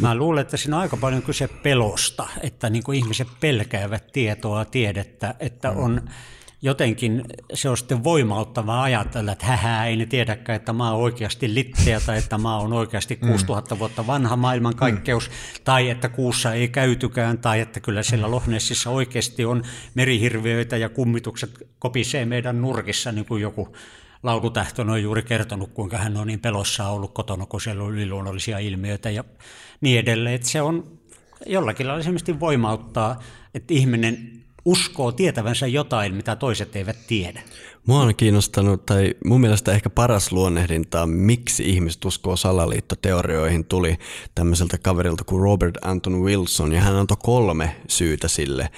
Mä luulen, että siinä on aika paljon kyse pelosta, että niin kuin ihmiset pelkäävät tietoa, tiedettä, että mm. on jotenkin se on sitten voimauttavaa ajatella, että hähä, ei ne tiedäkään, että maa on oikeasti litteä tai että maa on oikeasti 6000 mm. vuotta vanha maailmankaikkeus mm. tai että kuussa ei käytykään tai että kyllä siellä Lohnessissa oikeasti on merihirviöitä ja kummitukset kopisee meidän nurkissa niin kuin joku Laulutähtön on juuri kertonut, kuinka hän on niin pelossa ollut kotona, kun siellä on yliluonnollisia ilmiöitä ja niin edelleen. Että se on jollakin lailla voimauttaa, että ihminen uskoo tietävänsä jotain, mitä toiset eivät tiedä. Mua on kiinnostanut, tai mun mielestä ehkä paras luonnehdinta, miksi ihmiset uskoo salaliittoteorioihin, tuli tämmöiseltä kaverilta kuin Robert Anton Wilson, ja hän antoi kolme syytä sille.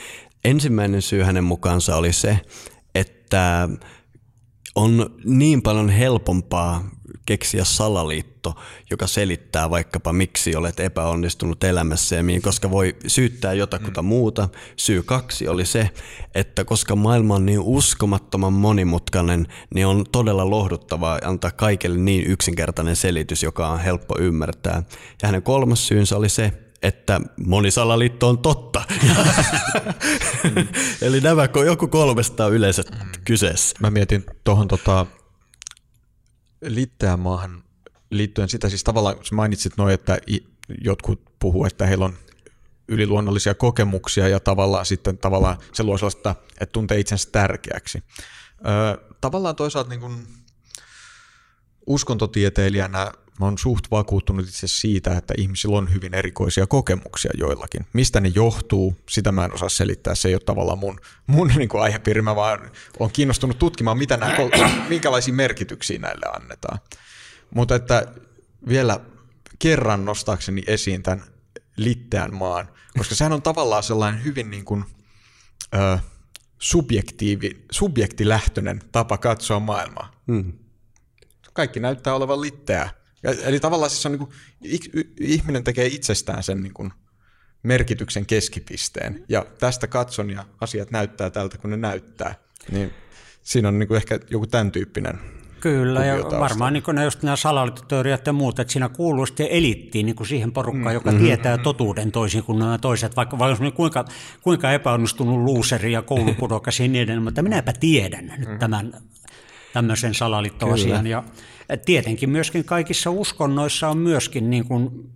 Ensimmäinen syy hänen mukaansa oli se, että on niin paljon helpompaa keksiä salaliitto, joka selittää vaikkapa miksi olet epäonnistunut elämässä ja mihin, koska voi syyttää jotakuta mm. muuta. Syy kaksi oli se, että koska maailma on niin uskomattoman monimutkainen, niin on todella lohduttavaa antaa kaikille niin yksinkertainen selitys, joka on helppo ymmärtää. Ja hänen kolmas syynsä oli se, että monisalaliitto on totta. Eli nämä joku kolmesta on yleensä kyseessä. Mä mietin tuohon tota, maahan liittyen sitä, siis tavallaan mainitsit noin, että jotkut puhuu, että heillä on yliluonnollisia kokemuksia ja tavallaan sitten tavallaan se luo sellaista, että tuntee itsensä tärkeäksi. Öö, tavallaan toisaalta niin kuin uskontotieteilijänä mä oon suht vakuuttunut itse siitä, että ihmisillä on hyvin erikoisia kokemuksia joillakin. Mistä ne johtuu, sitä mä en osaa selittää. Se ei ole tavallaan mun, mun niin kuin aihepiiri, mä vaan olen kiinnostunut tutkimaan, mitä nämä, minkälaisia merkityksiä näille annetaan. Mutta että vielä kerran nostaakseni esiin tämän Litteän maan, koska sehän on tavallaan sellainen hyvin niin kuin, ö, subjektiivi, subjektilähtöinen tapa katsoa maailmaa. Hmm. Kaikki näyttää olevan litteää ja, eli tavallaan siis on niin kuin, ihminen tekee itsestään sen niin kuin merkityksen keskipisteen. Ja tästä katson ja asiat näyttää tältä, kun ne näyttää. Niin siinä on niin kuin ehkä joku tämän tyyppinen Kyllä, ja varmaan niin nämä, just nämä salaliittoteoriat ja muut, että siinä kuuluu sitten elittiin niin kuin siihen porukkaan, joka mm-hmm. tietää totuuden toisin kuin nämä toiset, vaikka, vaikka kuinka, kuinka epäonnistunut luuseri ja koulupudokas ja niin edelleen, mutta minäpä tiedän nyt mm. tämän tämmöisen salaliittoasian. Ja tietenkin myöskin kaikissa uskonnoissa on myöskin niin kuin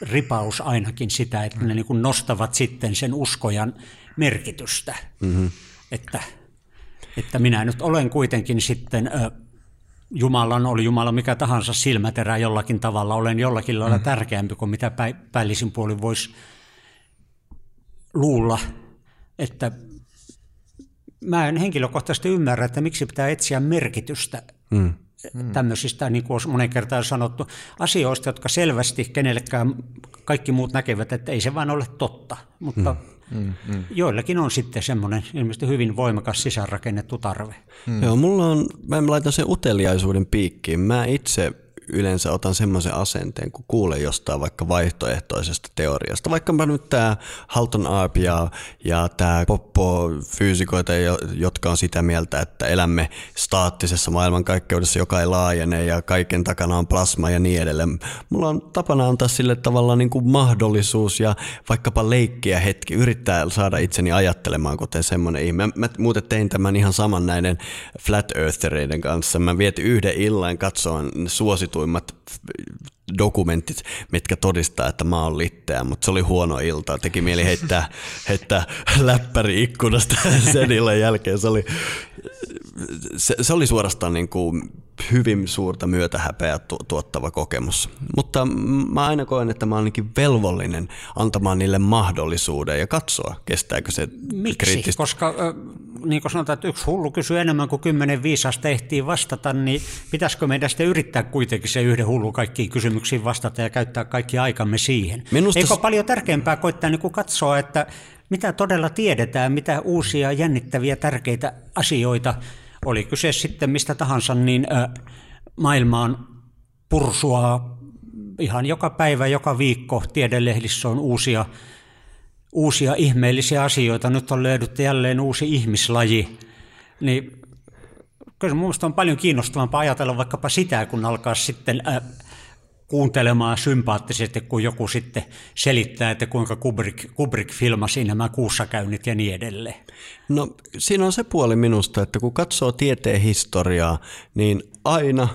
ripaus ainakin sitä, että ne niin kuin nostavat sitten sen uskojan merkitystä. Mm-hmm. Että, että minä nyt olen kuitenkin sitten... Jumalan, oli Jumala mikä tahansa silmäterä jollakin tavalla, olen jollakin lailla mm. tärkeämpi kuin mitä päällisin puolin voisi luulla, että mä en henkilökohtaisesti ymmärrä, että miksi pitää etsiä merkitystä mm. tämmöisistä, niin kuin monen kertaan sanottu, asioista, jotka selvästi kenellekään kaikki muut näkevät, että ei se vain ole totta, mutta mm Mm, mm. Joillakin on sitten semmoinen ilmeisesti hyvin voimakas sisäänrakennettu tarve. Mm. Joo, mulla on, mä laitan sen uteliaisuuden piikkiin. Mä itse yleensä otan semmoisen asenteen, kun kuulen jostain vaikka vaihtoehtoisesta teoriasta. Vaikka nyt tämä Halton Arp ja, ja tämä Poppo-fyysikoita, jotka on sitä mieltä, että elämme staattisessa maailmankaikkeudessa, joka ei laajene ja kaiken takana on plasma ja niin edelleen. Mulla on tapana antaa sille tavalla niin kuin mahdollisuus ja vaikkapa leikkiä hetki, yrittää saada itseni ajattelemaan, kuten semmoinen ihme. Mä, mä muuten tein tämän ihan saman näiden flat earthereiden kanssa. Mä vietin yhden illan katsoin suosittu toimmat dokumentit, mitkä todistaa, että mä oon litteä, mutta se oli huono ilta. Teki mieli heittää, heittää läppäri ikkunasta sen illan jälkeen. Se oli, se, se oli suorastaan niin kuin hyvin suurta myötähäpeä tu- tuottava kokemus. Mutta mä aina koen, että mä oon ainakin velvollinen antamaan niille mahdollisuuden ja katsoa, kestääkö se Miksi? kriittistä. Koska niin kuin sanotaan, että yksi hullu kysyy enemmän kuin kymmenen viisasta ehtii vastata, niin pitäisikö meidän sitten yrittää kuitenkin se yhden hullu kaikkiin kysymyksiin vastata ja käyttää kaikki aikamme siihen? Minusta... Eikö paljon tärkeämpää koittaa niin kuin katsoa, että mitä todella tiedetään, mitä uusia jännittäviä tärkeitä asioita, oli kyse sitten mistä tahansa, niin maailmaan pursua ihan joka päivä, joka viikko tiedelehdissä on uusia, uusia ihmeellisiä asioita. Nyt on löydetty jälleen uusi ihmislaji. Niin kyllä minusta on paljon kiinnostavampaa ajatella vaikkapa sitä, kun alkaa sitten äh, kuuntelemaan sympaattisesti, kun joku sitten selittää, että kuinka Kubrick, Kubrick filmasi nämä kuussakäynnit ja niin edelleen. No siinä on se puoli minusta, että kun katsoo tieteen historiaa, niin aina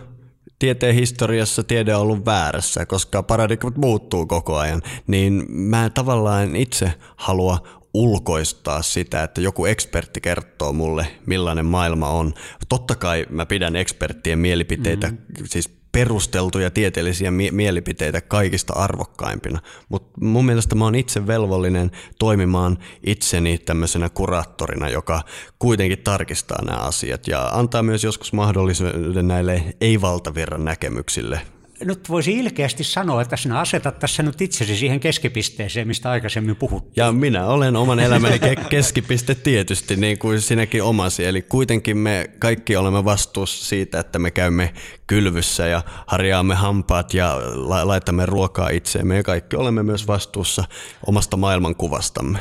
tieteen historiassa tiede on ollut väärässä, koska paradigmat muuttuu koko ajan, niin mä tavallaan itse halua ulkoistaa sitä, että joku ekspertti kertoo mulle, millainen maailma on. Totta kai mä pidän eksperttien mielipiteitä, mm. siis perusteltuja tieteellisiä mie- mielipiteitä kaikista arvokkaimpina. Mutta mun mielestä mä oon itse velvollinen toimimaan itseni tämmöisenä kuraattorina, joka kuitenkin tarkistaa nämä asiat ja antaa myös joskus mahdollisuuden näille ei-valtavirran näkemyksille nyt voisi ilkeästi sanoa, että sinä asetat tässä nyt itsesi siihen keskipisteeseen, mistä aikaisemmin puhuttiin. Ja minä olen oman elämäni ke- keskipiste tietysti, niin kuin sinäkin omasi. Eli kuitenkin me kaikki olemme vastuussa siitä, että me käymme kylvyssä ja harjaamme hampaat ja la- laitamme ruokaa itseemme. Ja kaikki olemme myös vastuussa omasta maailmankuvastamme.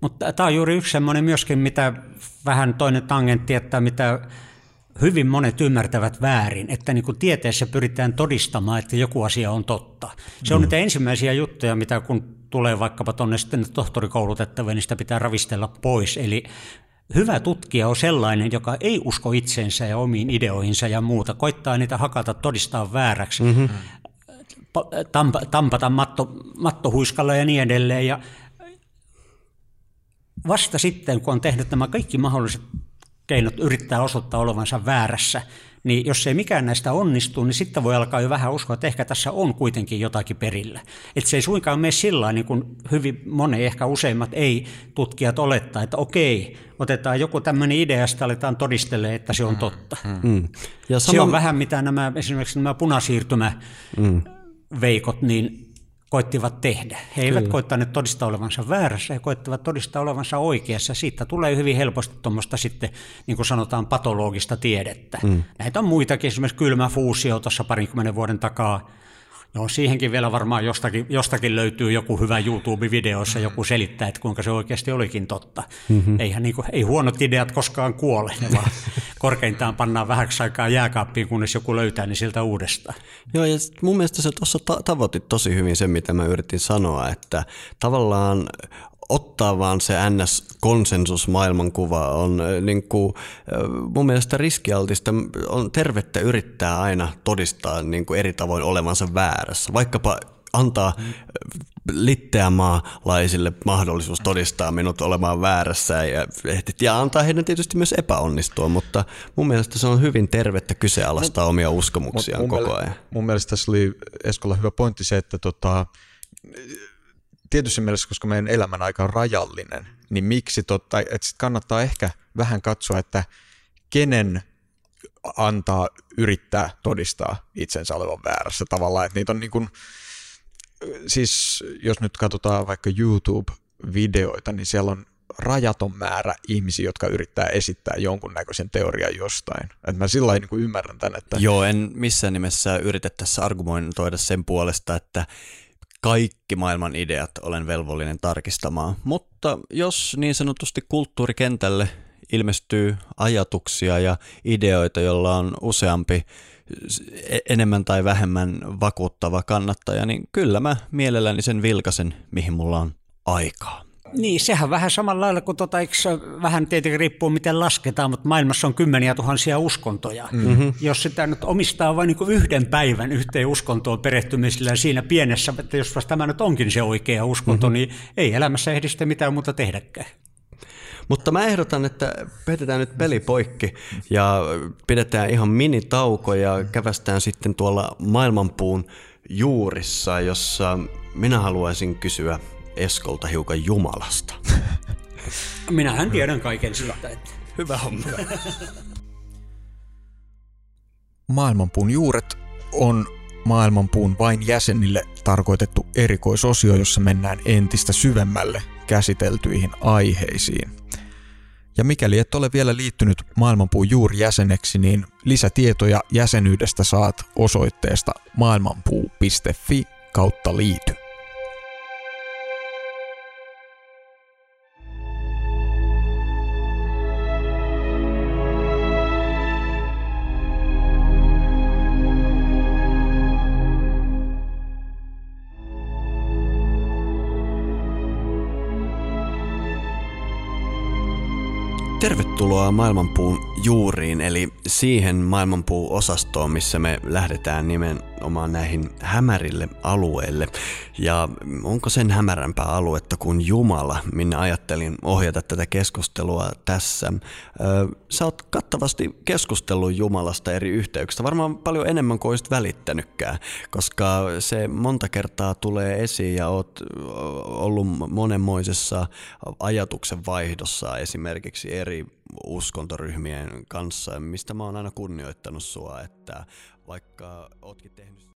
Mutta tämä on juuri yksi semmoinen myöskin, mitä vähän toinen tangentti, että mitä hyvin monet ymmärtävät väärin, että niin kuin tieteessä pyritään todistamaan, että joku asia on totta. Se on mm. niitä ensimmäisiä juttuja, mitä kun tulee vaikkapa tuonne sitten tohtorikoulutettavia, niin sitä pitää ravistella pois. Eli hyvä tutkija on sellainen, joka ei usko itseensä ja omiin ideoihinsa ja muuta, koittaa niitä hakata, todistaa vääräksi, mm-hmm. tampa, tampata matto, mattohuiskalla ja niin edelleen. Ja vasta sitten, kun on tehnyt nämä kaikki mahdolliset keinot yrittää osoittaa olevansa väärässä, niin jos ei mikään näistä onnistu, niin sitten voi alkaa jo vähän uskoa, että ehkä tässä on kuitenkin jotakin perillä. Että se ei suinkaan mene sillä niin kuin hyvin moni, ehkä useimmat ei-tutkijat olettaa, että okei, otetaan joku tämmöinen idea ja sitten aletaan todistelemaan, että se on totta. Mm. mm. Ja sama... Se on vähän mitä nämä, esimerkiksi nämä punasiirtymä mm. veikot, niin koittivat tehdä. He eivät Kyllä. koittaneet todistaa olevansa väärässä, he koittivat todistaa olevansa oikeassa. Siitä tulee hyvin helposti tuommoista sitten, niin kuin sanotaan, patologista tiedettä. Mm. Näitä on muitakin, esimerkiksi kylmä fuusio tuossa parinkymmenen vuoden takaa. Joo, siihenkin vielä varmaan jostakin, jostakin löytyy joku hyvä YouTube-video, jossa joku selittää, että kuinka se oikeasti olikin totta. Mm-hmm. Eihän niin kuin, ei huonot ideat koskaan kuole, vaan korkeintaan pannaan vähäksi aikaa jääkaappiin, kunnes joku löytää niin sieltä uudestaan. Joo, ja mun mielestä se tuossa ta- tavoitit tosi hyvin sen, mitä mä yritin sanoa, että tavallaan ottaa vaan se NS-konsensus maailmankuva on niin kuin, mun mielestä riskialtista on tervettä yrittää aina todistaa niin kuin eri tavoin olevansa väärässä. Vaikkapa antaa litteämaalaisille mahdollisuus todistaa minut olemaan väärässä ja, ja antaa heidän tietysti myös epäonnistua, mutta mun mielestä se on hyvin tervettä kyseenalaistaa omia uskomuksiaan koko ajan. Mun mielestä tässä oli Eskolla hyvä pointti se, että tota, tietysti mielessä, koska meidän elämän aika on rajallinen, niin miksi totta, että sit kannattaa ehkä vähän katsoa, että kenen antaa yrittää todistaa itsensä olevan väärässä tavallaan, että niitä on niin kuin, siis jos nyt katsotaan vaikka YouTube-videoita, niin siellä on rajaton määrä ihmisiä, jotka yrittää esittää jonkunnäköisen teorian jostain. Että mä sillä niin ymmärrän tämän, että... Joo, en missään nimessä yritä tässä argumentoida sen puolesta, että kaikki maailman ideat olen velvollinen tarkistamaan. Mutta jos niin sanotusti kulttuurikentälle ilmestyy ajatuksia ja ideoita, joilla on useampi e-, enemmän tai vähemmän vakuuttava kannattaja, niin kyllä mä mielelläni sen vilkasen, mihin mulla on aikaa. Niin, sehän vähän samalla lailla kuin, tota, eikö, vähän tietenkin riippuu miten lasketaan, mutta maailmassa on kymmeniä tuhansia uskontoja. Mm-hmm. Jos sitä nyt omistaa vain niin yhden päivän yhteen uskontoon perehtymisellä siinä pienessä, että jos tämä nyt onkin se oikea uskonto, mm-hmm. niin ei elämässä ehdi sitten mitään muuta tehdäkään. Mutta mä ehdotan, että pidetään nyt peli poikki ja pidetään ihan minitauko ja kävästään sitten tuolla maailmanpuun juurissa, jossa minä haluaisin kysyä Eskolta hiukan Jumalasta. Minähän tiedän kaiken siltä, että... Hyvä homma. Maailmanpuun juuret on maailmanpuun vain jäsenille tarkoitettu erikoisosio, jossa mennään entistä syvemmälle käsiteltyihin aiheisiin. Ja mikäli et ole vielä liittynyt Maailmanpuun juurijäseneksi, niin lisätietoja jäsenyydestä saat osoitteesta maailmanpuu.fi kautta liity. Tervetuloa maailmanpuun juuriin, eli siihen maailmanpuu-osastoon, missä me lähdetään nimenomaan näihin hämärille alueille. Ja onko sen hämärämpää aluetta kuin Jumala, minne ajattelin ohjata tätä keskustelua tässä. Sä oot kattavasti keskustellut Jumalasta eri yhteyksistä, varmaan paljon enemmän kuin olisit välittänytkään, koska se monta kertaa tulee esiin ja oot ollut monenmoisessa ajatuksen vaihdossa esimerkiksi eri uskontoryhmien kanssa, mistä mä oon aina kunnioittanut sua, että vaikka ootkin tehnyt